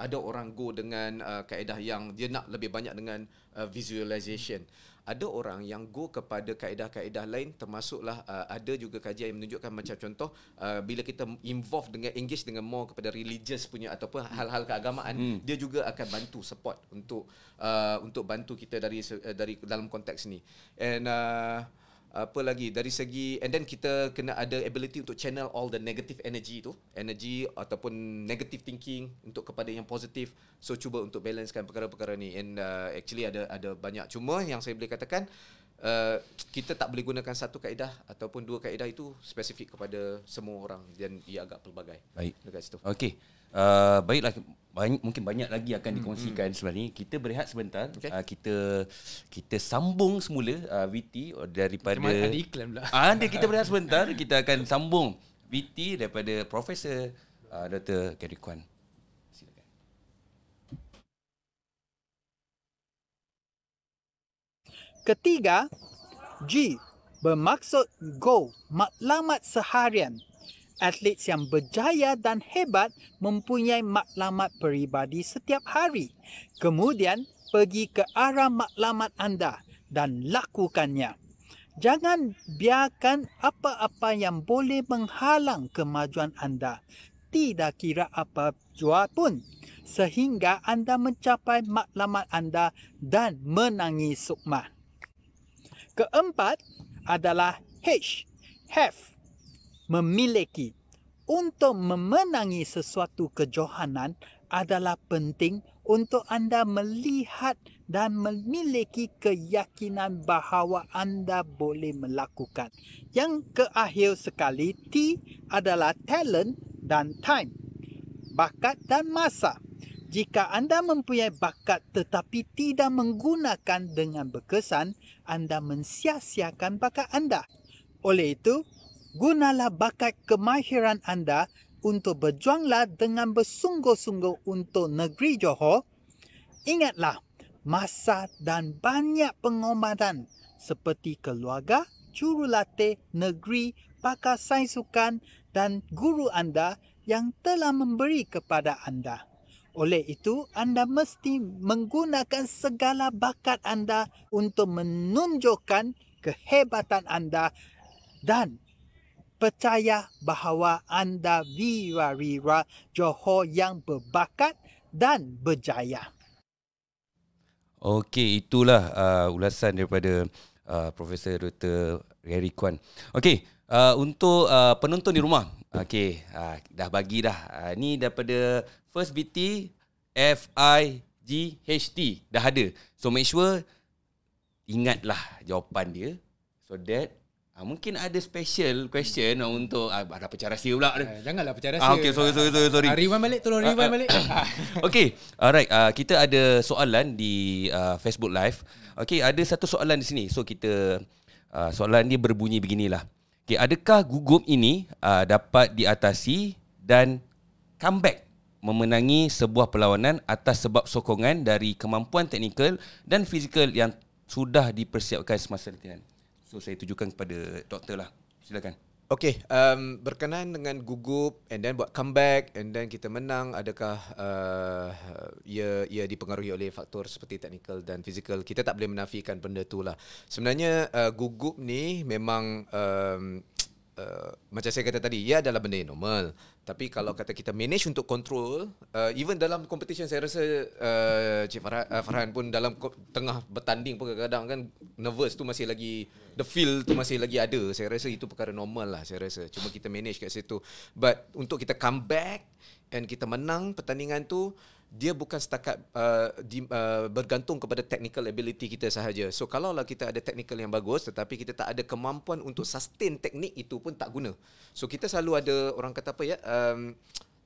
ada orang go dengan uh, kaedah yang dia nak lebih banyak dengan uh, visualization ada orang yang go kepada kaedah-kaedah lain termasuklah uh, ada juga kajian yang menunjukkan macam contoh uh, bila kita involve dengan engage dengan more kepada religious punya ataupun hal-hal keagamaan hmm. dia juga akan bantu support untuk uh, untuk bantu kita dari uh, dari dalam konteks ni and uh, apa lagi dari segi and then kita kena ada ability untuk channel all the negative energy tu. Energy ataupun negative thinking untuk kepada yang positif so cuba untuk balancekan perkara-perkara ni. And uh, actually ada ada banyak. Cuma yang saya boleh katakan uh, kita tak boleh gunakan satu kaedah ataupun dua kaedah itu spesifik kepada semua orang. Dan ia agak pelbagai. Baik. Dekat situ. Okey Uh, baiklah banyak, mungkin banyak lagi akan hmm, dikongsikan hmm. sebenarnya. Kita berehat sebentar. Okay. uh, kita kita sambung semula uh, VT daripada ada iklan pula. Uh, ada kita berehat sebentar. Kita akan sambung VT daripada profesor uh, Dr. Gary Kwan. Ketiga, G. Bermaksud go, maklumat seharian atlet yang berjaya dan hebat mempunyai maklumat peribadi setiap hari. Kemudian pergi ke arah maklumat anda dan lakukannya. Jangan biarkan apa-apa yang boleh menghalang kemajuan anda. Tidak kira apa jua pun sehingga anda mencapai matlamat anda dan menangi sukma. Keempat adalah H. Have. Memiliki. Untuk memenangi sesuatu kejohanan adalah penting untuk anda melihat dan memiliki keyakinan bahawa anda boleh melakukan. Yang keakhir sekali, T adalah talent dan time. Bakat dan masa. Jika anda mempunyai bakat tetapi tidak menggunakan dengan berkesan, anda mensia-siakan bakat anda. Oleh itu, gunalah bakat kemahiran anda untuk berjuanglah dengan bersungguh-sungguh untuk negeri Johor. Ingatlah, masa dan banyak pengobatan seperti keluarga, jurulatih, negeri, pakar sains sukan dan guru anda yang telah memberi kepada anda. Oleh itu, anda mesti menggunakan segala bakat anda untuk menunjukkan kehebatan anda dan percaya bahawa anda wira-wira Johor yang berbakat dan berjaya. Okey, itulah uh, ulasan daripada uh, Profesor Dr. Gary Kwan. Okey, uh, untuk uh, penonton di rumah, okey, uh, dah bagi dah. Uh, ni daripada First BT FIGHT dah ada. So make sure ingatlah jawapan dia so that Ha, mungkin ada special question hmm. untuk ha, ada pecah rahsia pula. Eh, janganlah pecah rahsia. Ah, okay, sorry, sorry, sorry. sorry. Ha, rewind balik, tolong rewind balik. okay, alright. Uh, kita ada soalan di uh, Facebook Live. Okay, ada satu soalan di sini. So, kita uh, soalan ni berbunyi beginilah. Okay, adakah gugup ini uh, dapat diatasi dan comeback memenangi sebuah perlawanan atas sebab sokongan dari kemampuan teknikal dan fizikal yang sudah dipersiapkan semasa latihan? So saya tujukan kepada doktor lah. Silakan. Okay, um, berkenaan dengan gugup and then buat comeback and then kita menang, adakah uh, ia ia dipengaruhi oleh faktor seperti technical dan physical? Kita tak boleh menafikan benda tu lah. Sebenarnya uh, gugup ni memang um, uh, macam saya kata tadi, ia adalah benda yang normal. Tapi kalau kata kita manage untuk control, uh, even dalam competition saya rasa uh, Cik Farhan, uh, Farhan pun dalam tengah bertanding pun kadang-kadang kan nervous tu masih lagi the feel tu masih lagi ada. Saya rasa itu perkara normal lah saya rasa. Cuma kita manage kat situ. But untuk kita come back and kita menang pertandingan tu, dia bukan setakat uh, di, uh, bergantung kepada technical ability kita sahaja. So kalau lah kita ada technical yang bagus tetapi kita tak ada kemampuan untuk sustain teknik itu pun tak guna. So kita selalu ada orang kata apa ya um,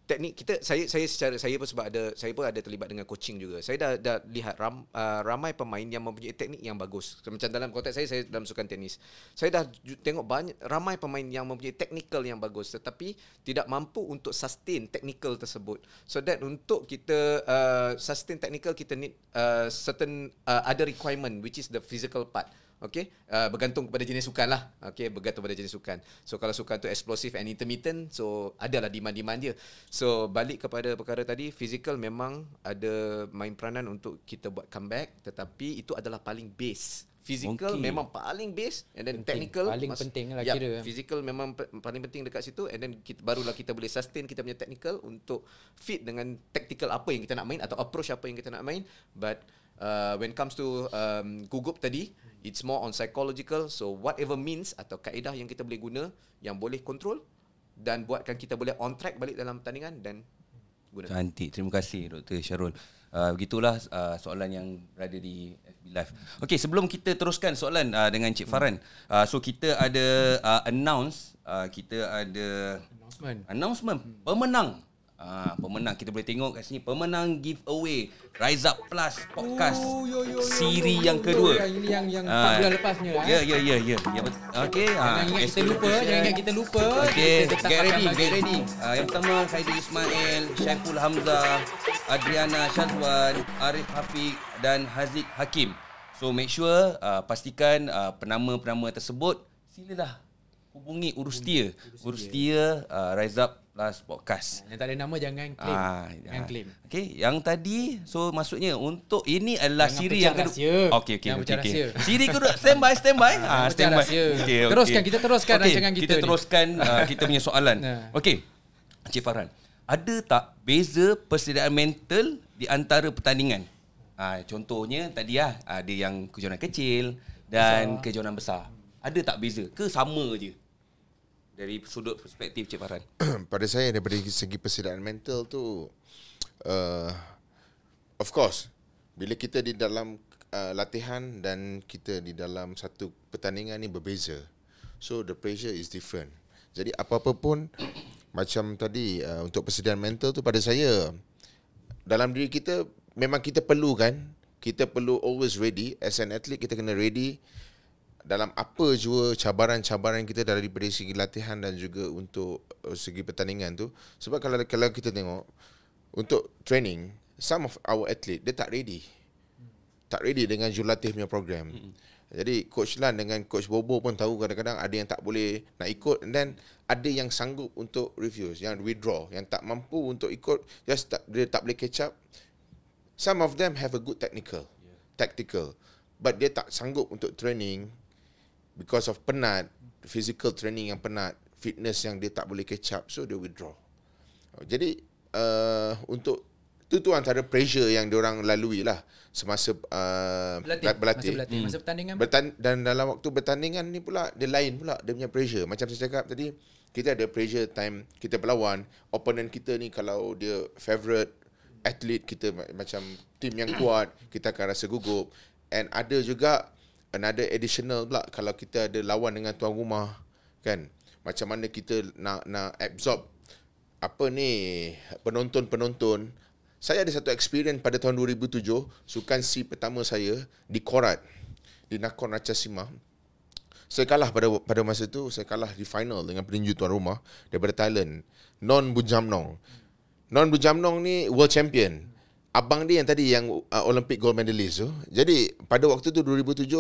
teknik kita saya saya secara saya pun sebab ada saya pun ada terlibat dengan coaching juga. Saya dah dah lihat ram, uh, ramai pemain yang mempunyai teknik yang bagus. Macam dalam konteks saya saya dalam sukan tenis. Saya dah tengok banyak ramai pemain yang mempunyai technical yang bagus tetapi tidak mampu untuk sustain technical tersebut. So that untuk kita uh, sustain technical kita need uh, certain uh, other requirement which is the physical part. Okay, uh, bergantung kepada jenis sukan lah. Okay, bergantung pada jenis sukan. So kalau sukan tu explosive and intermittent, so adalah demand-demand dia. So balik kepada perkara tadi, physical memang ada main peranan untuk kita buat comeback, tetapi itu adalah paling base. Physical okay. memang paling base and then penting. technical paling mas- penting lah yeah, kira. Physical memang pe- paling penting dekat situ and then kita, barulah kita boleh sustain kita punya technical untuk fit dengan tactical apa yang kita nak main atau approach apa yang kita nak main. But uh, when comes to um, gugup tadi, it's more on psychological. So whatever means atau kaedah yang kita boleh guna yang boleh control dan buatkan kita boleh on track balik dalam pertandingan dan guna. Cantik. Terima kasih Dr. Syarul. Uh, begitulah uh, soalan yang berada di FB Live. Okey, sebelum kita teruskan soalan uh, dengan Cik Faran. Uh, so kita ada uh, announce, uh, kita ada announcement. Announcement pemenang Ah, pemenang kita boleh tengok kat sini pemenang giveaway Rise Up Plus podcast oh, yo, yo, yo, siri yo, yang kedua. Yang ini yang yang 4 uh, bulan lepasnya eh. Ya ya ya ya. Ya okey. Jangan ingat kita lupa, jangan ingat kita lupa. Okey, get ready, get ready. Uh, yang pertama Khairi Ismail, Syaiful Hamzah, Adriana Syazwan, Arif Hafiq dan Haziq Hakim. So make sure uh, pastikan uh, penama-penama tersebut silalah hubungi urus dia. Urus dia uh, Rise Up Plus Podcast. Yang tak ada nama jangan claim. Ah, jangan ah. claim. Okey, yang tadi so maksudnya untuk ini adalah Jangan siri yang kedua. Okey okey okey. rahsia. Siri kedua standby standby. Ah pecah standby. Okey, okey. Teruskan, kita teruskan Okey, rancangan kita Kita ni. teruskan uh, kita punya soalan. Nah. Okey. Encik Farhan, ada tak beza persediaan mental di antara pertandingan? Ah contohnya tadi lah ada yang kejohanan kecil dan kejohanan besar. Ada tak beza ke sama je? Dari sudut perspektif Encik Farhan. pada saya daripada segi persediaan mental tu uh, of course bila kita di dalam uh, latihan dan kita di dalam satu pertandingan ni berbeza. So the pressure is different. Jadi apa-apa pun macam tadi uh, untuk persediaan mental tu pada saya dalam diri kita memang kita perlukan kita perlu always ready. As an athlete kita kena ready dalam apa jua cabaran-cabaran kita dari segi latihan dan juga untuk uh, segi pertandingan tu. Sebab kalau kalau kita tengok untuk training some of our athlete dia tak ready. Tak ready dengan jurulatih punya program jadi coach Lan dengan coach Bobo pun tahu kadang-kadang ada yang tak boleh nak ikut. And then ada yang sanggup untuk refuse yang withdraw yang tak mampu untuk ikut. Just tak, dia tak boleh catch up. Some of them have a good technical. Tactical. But dia tak sanggup untuk training because of penat, physical training yang penat, fitness yang dia tak boleh catch up, so dia withdraw. Jadi uh, untuk itu tu antara pressure yang diorang lalui lah semasa uh, Berlatih. berlatih. Masa berlatih. Masa pertandingan. Bertan- dan dalam waktu bertandingan ni pula dia lain pula dia punya pressure. Macam saya cakap tadi, kita ada pressure time kita berlawan, opponent kita ni kalau dia favorite athlete kita ma- macam tim yang kuat, kita akan rasa gugup. And ada juga another additional pula kalau kita ada lawan dengan tuan rumah kan. Macam mana kita nak nak absorb apa ni penonton-penonton. Saya ada satu experience pada tahun 2007, sukan C pertama saya di Korat di Nakhon Ratchasima. Saya kalah pada pada masa tu, saya kalah di final dengan peninju tuan rumah daripada Thailand, Non Bujamnong. Non Bujamnong ni world champion. Abang dia yang tadi yang uh, Olympic gold medalist tu. Jadi pada waktu tu 2007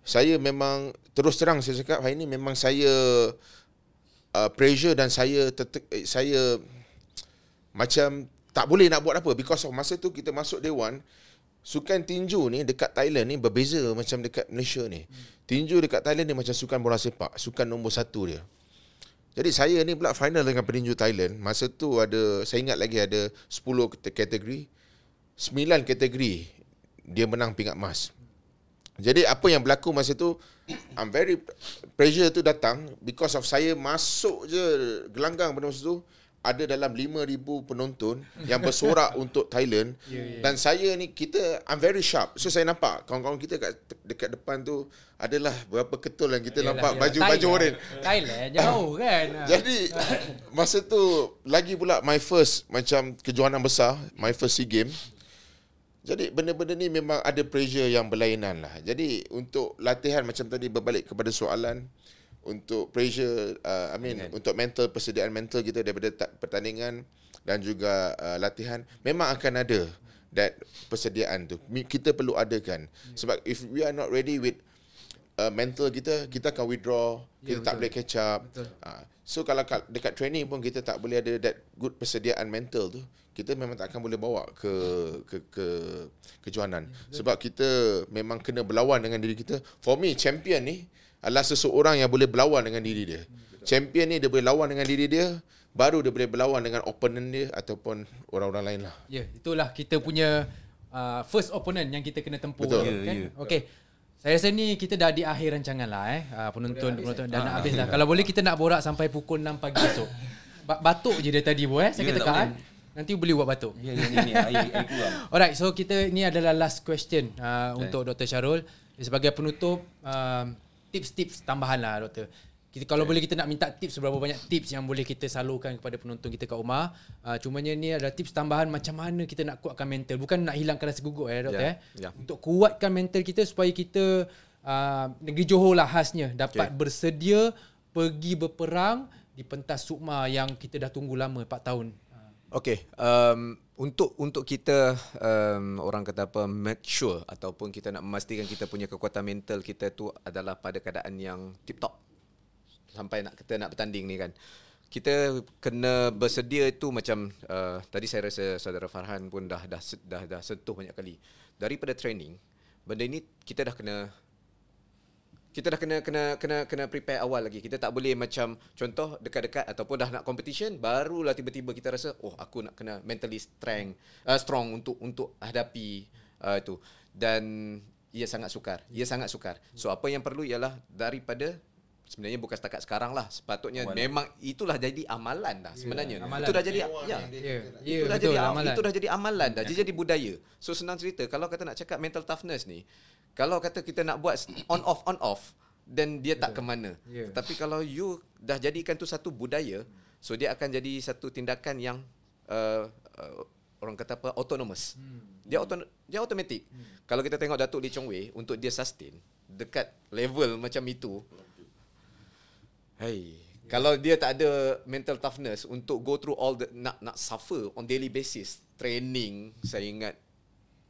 saya memang terus terang saya cakap hari ni memang saya uh, pressure dan saya tetek, eh, saya macam tak boleh nak buat apa because of masa tu kita masuk dewan sukan tinju ni dekat Thailand ni berbeza macam dekat Malaysia ni. Tinju dekat Thailand ni macam sukan bola sepak, sukan nombor satu dia. Jadi saya ni pula final dengan peninju Thailand. Masa tu ada, saya ingat lagi ada 10 kate- kategori. 9 kategori dia menang pingat emas. Jadi apa yang berlaku masa tu, I'm very, pressure tu datang because of saya masuk je gelanggang pada masa tu, ada dalam 5,000 penonton yang bersorak untuk Thailand Ya, ya. dan saya ni kita I'm very sharp so saya nampak kawan-kawan kita kat dekat depan tu adalah berapa ketul yang kita nampak Yalah, baju yalah. baju oren Thailand- Thailand jauh kan. jadi masa tu lagi pula my first macam kejohanan besar, my first SEA game. Jadi benda-benda ni memang ada pressure yang berlainan lah. Jadi untuk latihan macam tadi berbalik kepada soalan untuk pressure uh, I mean untuk mental persediaan mental kita daripada ta- pertandingan dan juga uh, latihan memang akan ada that persediaan tu. Kita perlu adakan. Sebab if we are not ready with uh, mental kita kita akan withdraw Ya, kita tak betul. boleh catch up Betul. uh, so kalau kat- dekat training pun kita tak boleh ada that good persediaan mental tu kita memang tak akan boleh bawa ke ke ke kejohanan sebab kita memang kena berlawan dengan diri kita. For me champion ni adalah seseorang yang boleh berlawan dengan diri dia. Champion ni dia boleh lawan dengan diri dia baru dia boleh berlawan dengan opponent dia ataupun orang-orang lain lah. Ya, itulah kita punya uh, first opponent yang kita kena tempuh Betul. kan. Ya, ya. Saya rasa ni kita dah di akhir rancangan lah eh. Uh, penonton penonton dah Ah, nak habis dah. Kalau boleh kita nak borak sampai pukul 6 pagi esok. Ba- batuk je dia tadi bu eh. Saya Ya, kata kan. boleh. Nanti boleh buat batuk. Ya, ya, air kurang. Alright, so kita ni adalah last question uh, untuk Dr. Syarul. Sebagai penutup, um, tips-tips tambahan lah Dr. Kita, kalau boleh kita nak minta tips seberapa banyak tips yang boleh kita salurkan kepada penonton kita kat rumah. Uh, cumanya ni adalah tips tambahan macam mana kita nak kuatkan mental. Bukan nak hilangkan rasa gugup eh Dr. Ya, eh. ya. Untuk kuatkan mental kita supaya kita uh, negeri Johor lah khasnya dapat Okay. bersedia pergi berperang di pentas sukma yang kita dah tunggu lama 4 tahun. Okay, um, untuk untuk kita um, orang kata apa make sure ataupun kita nak memastikan kita punya kekuatan mental kita tu adalah pada keadaan yang tip top sampai nak kita nak bertanding ni kan. kita kena bersedia itu macam uh, tadi saya rasa saudara Farhan pun dah dah dah dah sentuh banyak kali. Daripada training, benda ini kita dah kena kita dah kena kena kena kena prepare awal lagi. Kita tak boleh macam contoh dekat-dekat ataupun dah nak competition barulah tiba-tiba kita rasa oh aku nak kena mentally strength uh, strong untuk untuk hadapi uh, itu dan ia sangat sukar. Ia sangat sukar. So apa yang perlu ialah daripada sebenarnya bukan setakat sekarang lah sepatutnya amalan. memang itulah jadi amalan dah ya, sebenarnya yeah, amalan. itu dah jadi ya yeah. yeah, itu dah betul, jadi amalan. itu dah jadi amalan dah yeah. jadi budaya so senang cerita kalau kata nak cakap mental toughness ni kalau kata kita nak buat on off on off then dia tak ke mana yeah. tapi kalau you dah jadikan tu satu budaya so dia akan jadi satu tindakan yang uh, uh, orang kata apa autonomous hmm. dia auto dia automatic hmm. kalau kita tengok Datuk Lee Chong Wei untuk dia sustain dekat level macam itu Hey, yeah. kalau dia tak ada mental toughness untuk go through all the nak nak suffer on daily basis training, saya ingat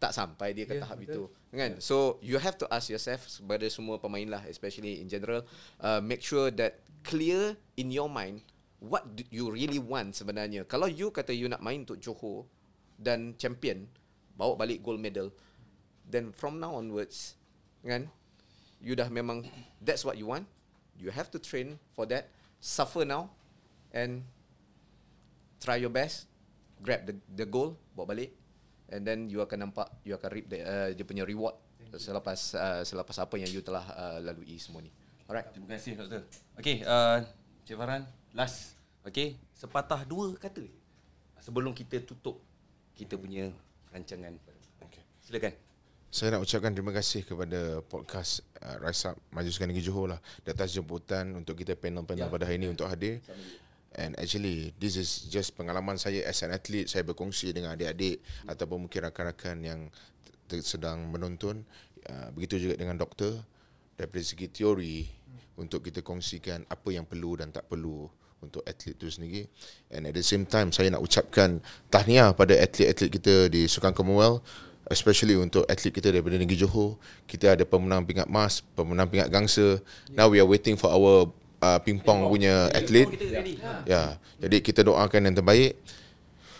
tak sampai dia ke yeah, tahap betul. itu, kan? Yeah. So you have to ask yourself kepada semua pemain lah, especially in general, uh, make sure that clear in your mind what do you really want sebenarnya. Kalau you kata you nak main untuk Johor dan champion, bawa balik gold medal, then from now onwards, kan? You dah memang that's what you want you have to train for that. Suffer now and try your best. Grab the the goal bawa balik. And then you akan nampak you akan reap the, uh, dia punya reward selepas uh, selepas apa yang you telah uh, lalui semua ni. Alright. Terima kasih doktor. Okey uh, cik Farhan last. Okey sepatah dua kata sebelum kita tutup kita punya rancangan. Okay. silakan saya nak ucapkan terima kasih kepada podcast uh, Rise Up Majliskan Negeri Johor lah di atas jemputan untuk kita panel-panel ya. pada hari ini untuk hadir. And actually this is just pengalaman saya as an athlete saya berkongsi dengan adik-adik hmm. ataupun mungkin rakan-rakan yang sedang menonton uh, begitu juga dengan doktor dari segi teori hmm. untuk kita kongsikan apa yang perlu dan tak perlu untuk atlet itu sendiri and at the same time saya nak ucapkan tahniah pada atlet-atlet kita di Sukan Commonwealth especially untuk atlet kita daripada negeri Johor kita ada pemenang pingat emas pemenang pingat gangsa. Now we are waiting for our uh, pingpong punya atlet. ya yeah. jadi kita doakan yang terbaik.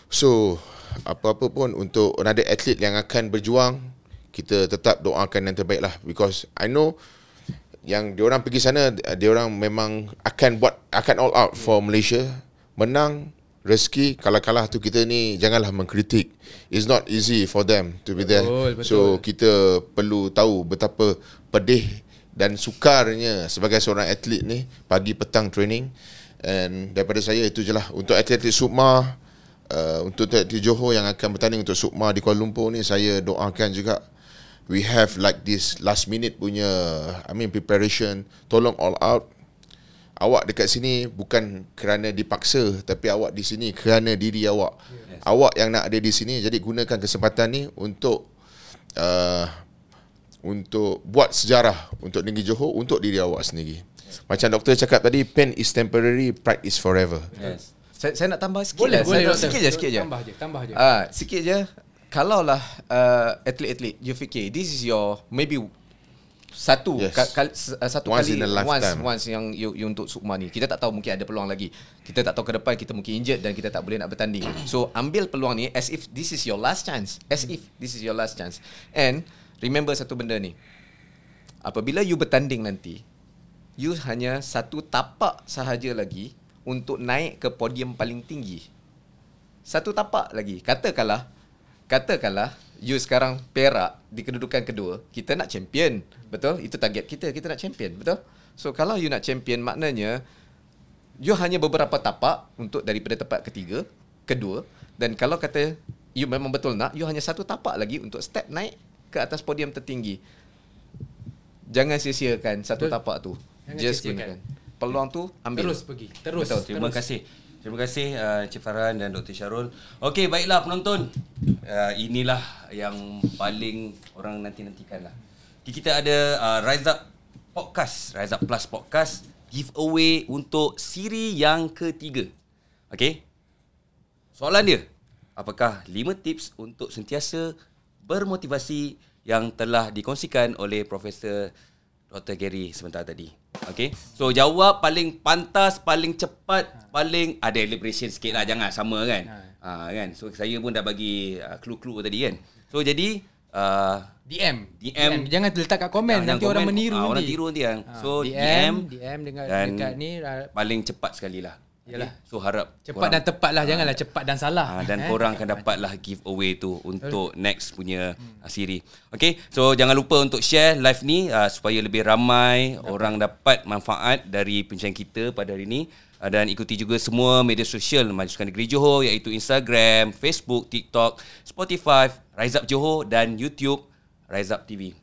So apa-apa pun untuk another atlet yang akan berjuang kita tetap doakan yang terbaik lah. Because I know yang diorang pergi sana diorang memang akan buat akan all out for Malaysia. Menang rezeki kalau kalah tu kita ni janganlah mengkritik. It's not easy for them to be there. Betul, betul. so kita perlu tahu betapa pedih dan sukarnya sebagai seorang atlet ni pagi petang training. And daripada saya itu je lah. Untuk atlet-atlet Sukma uh, untuk atlet Johor yang akan bertanding untuk Sukma di Kuala Lumpur ni saya doakan juga we have like this last minute punya I mean preparation. Tolong all out awak dekat sini bukan kerana dipaksa tapi awak di sini kerana diri awak. Yes. Awak yang nak ada di sini jadi gunakan kesempatan ni untuk uh, untuk buat sejarah untuk negeri Johor untuk diri awak sendiri. Yes. Macam doktor cakap tadi pain is temporary pride is forever. Yes. Saya, saya nak tambah sikit boleh, lah. Boleh, saya sikit je, sikit je. Tambah je, tambah je. Ah, uh, sikit je. Kalaulah uh, atlet-atlet you fikir this is your maybe satu yes. ka, ka, uh, satu once kali once once yang you, you untuk Sukma ni. Kita tak tahu mungkin ada peluang lagi. Kita tak tahu ke depan kita mungkin injured dan kita tak boleh nak bertanding. So ambil peluang ni as if this is your last chance. As if this is your last chance. And remember satu benda ni. Apabila you bertanding nanti you hanya satu tapak sahaja lagi untuk naik ke podium paling tinggi. Satu tapak lagi. Katakanlah katakanlah you sekarang perak di kedudukan kedua, kita nak champion. Betul? Itu target kita, kita nak champion. Betul? So kalau you nak champion maknanya you hanya beberapa tapak untuk daripada tempat ketiga, kedua dan kalau kata you memang betul nak, you hanya satu tapak lagi untuk step naik ke atas podium tertinggi. Jangan sia-siakan satu betul. tapak tu. Jangan Just gunakan. Peluang tu ambil. Terus pergi. Terus. Betul. Terima terus. kasih. Terima kasih uh, Cik Farhan dan Dr. Syarul. Okey, baiklah penonton. Uh, inilah yang paling orang nanti-nantikan lah. Kita ada uh, Rise Up Podcast. Rise Up Plus Podcast. Giveaway untuk siri yang ketiga. Okey. Soalan dia. Apakah lima tips untuk sentiasa bermotivasi yang telah dikongsikan oleh Profesor Dr. Gary sebentar tadi. Okay. So jawab paling pantas, paling cepat, paling ada elaboration sikit lah. Jangan sama kan. Ha. kan. So saya pun dah bagi uh, clue-clue tadi kan. So jadi uh, DM. DM. DM. Jangan letak kat komen Jangan nanti orang komen. meniru Ah, orang nanti. tiru nanti kan. Ha, So DM, DM, DM dengan dan dekat ni uh, paling cepat sekali lah. Yalah. Okay. So harap cepat dan tepat lah janganlah cepat dan salah. Ah, dan Eh. korang akan dapatlah giveaway tu untuk next punya uh, siri. Okay, so jangan lupa untuk share live ni uh, supaya lebih ramai orang dapat manfaat dari pencarian kita pada hari ni. Uh, dan ikuti juga semua media sosial Majlis Negeri Johor iaitu Instagram, Facebook, TikTok, Spotify, Rise Up Johor dan YouTube Rise Up TV.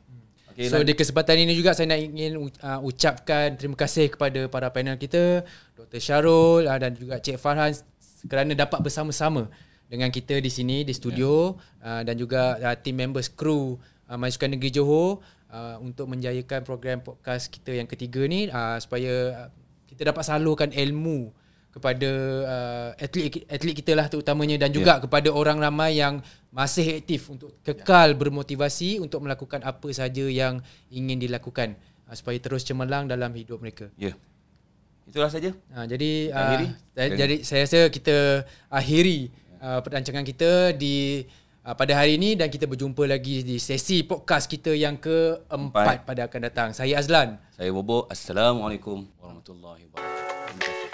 Okay, So di kesempatan ini juga saya nak ingin uh, ucapkan terima kasih kepada para panel kita, Dr. Syarul uh, dan juga Cik Farhan kerana dapat bersama-sama dengan kita di sini di studio uh, dan juga uh, team members kru uh, Majlis Sukan Negeri Johor uh, untuk menjayakan program podcast kita yang ketiga ni uh, supaya uh, kita dapat salurkan ilmu kepada uh, atlet atlet kita lah terutamanya dan juga yeah. kepada orang ramai yang masih aktif untuk kekal bermotivasi untuk melakukan apa sahaja yang ingin dilakukan uh, supaya terus cemerlang dalam hidup mereka. Ya. Yeah. Itulah saja. Uh, jadi uh, saya, jadi saya rasa kita akhiri uh, perancangan kita di uh, pada hari ini dan kita berjumpa lagi di sesi podcast kita yang keempat Empat. pada akan datang. Saya Azlan. Saya Bobo. Assalamualaikum warahmatullahi wabarakatuh.